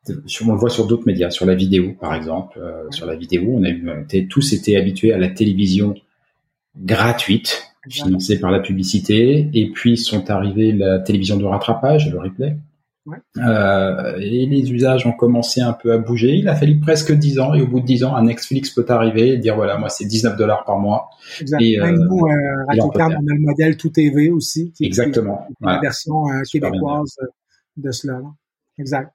on le voit sur d'autres médias, sur la vidéo par exemple. Euh, sur la vidéo, on a eu, tous été habitués à la télévision gratuite financé par la publicité. Et puis sont arrivées la télévision de rattrapage, le replay. Ouais. Euh, et les usages ont commencé un peu à bouger. Il a fallu presque 10 ans et au bout de 10 ans, un Netflix peut arriver et dire voilà, moi c'est 19 dollars par mois. Exactement. Et, Même euh, nous, euh, Radio on a le modèle Tout TV aussi. Qui Exactement. Est, ouais. version euh, québécoise de cela. Là. Exact.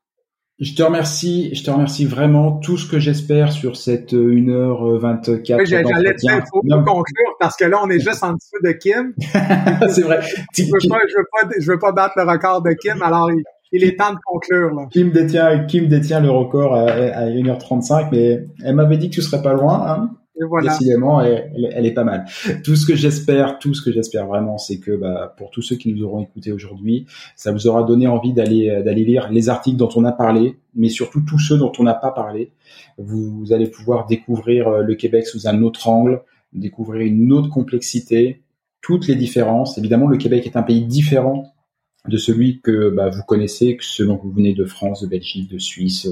Je te remercie, je te remercie vraiment. Tout ce que j'espère sur cette 1h24. Oui, j'allais te dire, faut conclure parce que là, on est juste en dessous de Kim. <laughs> c'est vrai. Je veux pas, je veux pas, je veux pas battre le record de Kim. Alors, il, est temps de conclure. Là. Kim détient, Kim détient le record à, à 1h35, mais elle m'avait dit que tu serais pas loin. Hein et voilà. Décidément, elle, elle, est pas mal. Tout ce que j'espère, tout ce que j'espère vraiment, c'est que bah, pour tous ceux qui nous auront écoutés aujourd'hui, ça vous aura donné envie d'aller d'aller lire les articles dont on a parlé, mais surtout tous ceux dont on n'a pas parlé. Vous, vous, allez pouvoir découvrir euh, le Québec sous un autre angle, découvrir une autre complexité, toutes les différences. Évidemment, le Québec est un pays différent de celui que bah, vous connaissez, que selon que vous venez de France, de Belgique, de Suisse,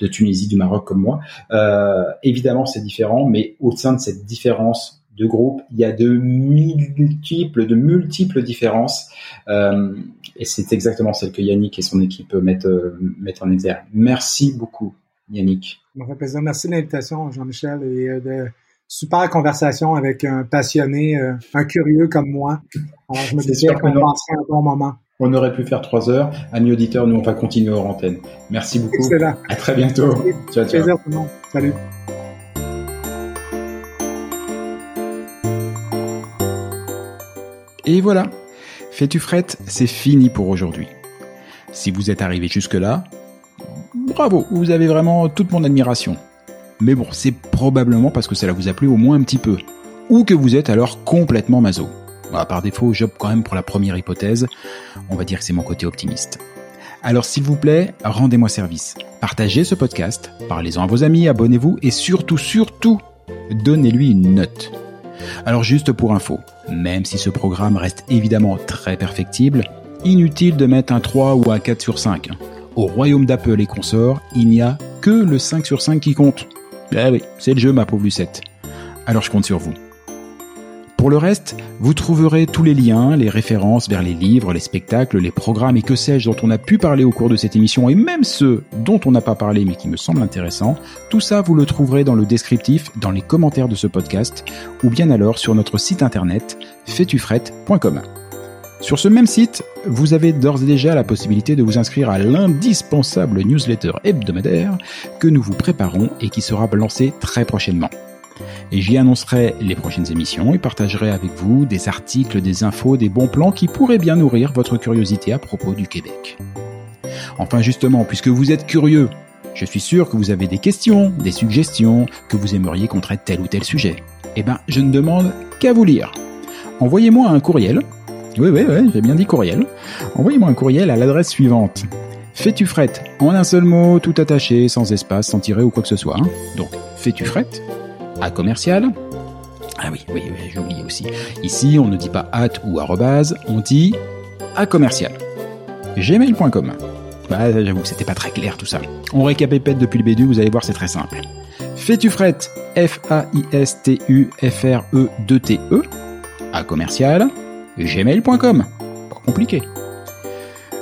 de Tunisie, du Maroc comme moi. Euh, évidemment, c'est différent, mais au sein de cette différence de groupe, il y a de multiples, de multiples différences, euh, et c'est exactement celle que Yannick et son équipe mettent, euh, mettent en exergue. Merci beaucoup, Yannick. Ça fait plaisir. Merci de l'invitation, Jean-Michel, et euh, de super conversation avec un passionné, euh, un curieux comme moi. Alors, je me disais qu'on passerait un bon moment. On aurait pu faire trois heures. Amis auditeurs, nous, on va continuer hors antenne. Merci beaucoup. Excellent. À très bientôt. Ciao, ciao. Plaisir, Salut. Et voilà. Fais-tu frette, c'est fini pour aujourd'hui. Si vous êtes arrivé jusque-là, bravo, vous avez vraiment toute mon admiration. Mais bon, c'est probablement parce que cela vous a plu au moins un petit peu. Ou que vous êtes alors complètement maso. Par défaut, job quand même pour la première hypothèse. On va dire que c'est mon côté optimiste. Alors s'il vous plaît, rendez-moi service. Partagez ce podcast, parlez-en à vos amis, abonnez-vous et surtout, surtout, donnez-lui une note. Alors juste pour info, même si ce programme reste évidemment très perfectible, inutile de mettre un 3 ou un 4 sur 5. Au royaume d'Apple et consorts, il n'y a que le 5 sur 5 qui compte. Eh oui, c'est le jeu ma pauvre Lucette. Alors je compte sur vous. Pour le reste, vous trouverez tous les liens, les références vers les livres, les spectacles, les programmes et que sais-je dont on a pu parler au cours de cette émission et même ceux dont on n'a pas parlé mais qui me semblent intéressants. Tout ça, vous le trouverez dans le descriptif, dans les commentaires de ce podcast ou bien alors sur notre site internet fetufrette.com. Sur ce même site, vous avez d'ores et déjà la possibilité de vous inscrire à l'indispensable newsletter hebdomadaire que nous vous préparons et qui sera lancé très prochainement et j'y annoncerai les prochaines émissions et partagerai avec vous des articles, des infos, des bons plans qui pourraient bien nourrir votre curiosité à propos du Québec. Enfin justement, puisque vous êtes curieux, je suis sûr que vous avez des questions, des suggestions, que vous aimeriez qu'on traite tel ou tel sujet. Eh ben, je ne demande qu'à vous lire. Envoyez-moi un courriel. Oui, oui, oui, j'ai bien dit courriel. Envoyez-moi un courriel à l'adresse suivante. Fais-tu frette En un seul mot, tout attaché, sans espace, sans tirer ou quoi que ce soit. Donc, fais-tu frette à commercial. Ah oui, oui, oui j'ai oublié aussi. Ici, on ne dit pas at ou arrobase, on dit à commercial. Gmail.com. Bah, j'avoue, c'était pas très clair tout ça. On récapépète depuis le B2, vous allez voir, c'est très simple. Fais-tu frette F-A-I-S-T-U-F-R-E-2-T-E, à commercial, gmail.com. Pas compliqué.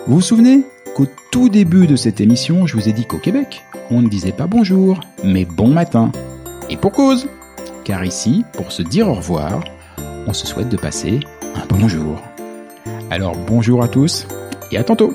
Vous vous souvenez qu'au tout début de cette émission, je vous ai dit qu'au Québec, on ne disait pas bonjour, mais bon matin. Pour cause Car ici, pour se dire au revoir, on se souhaite de passer un bonjour. Alors bonjour à tous et à tantôt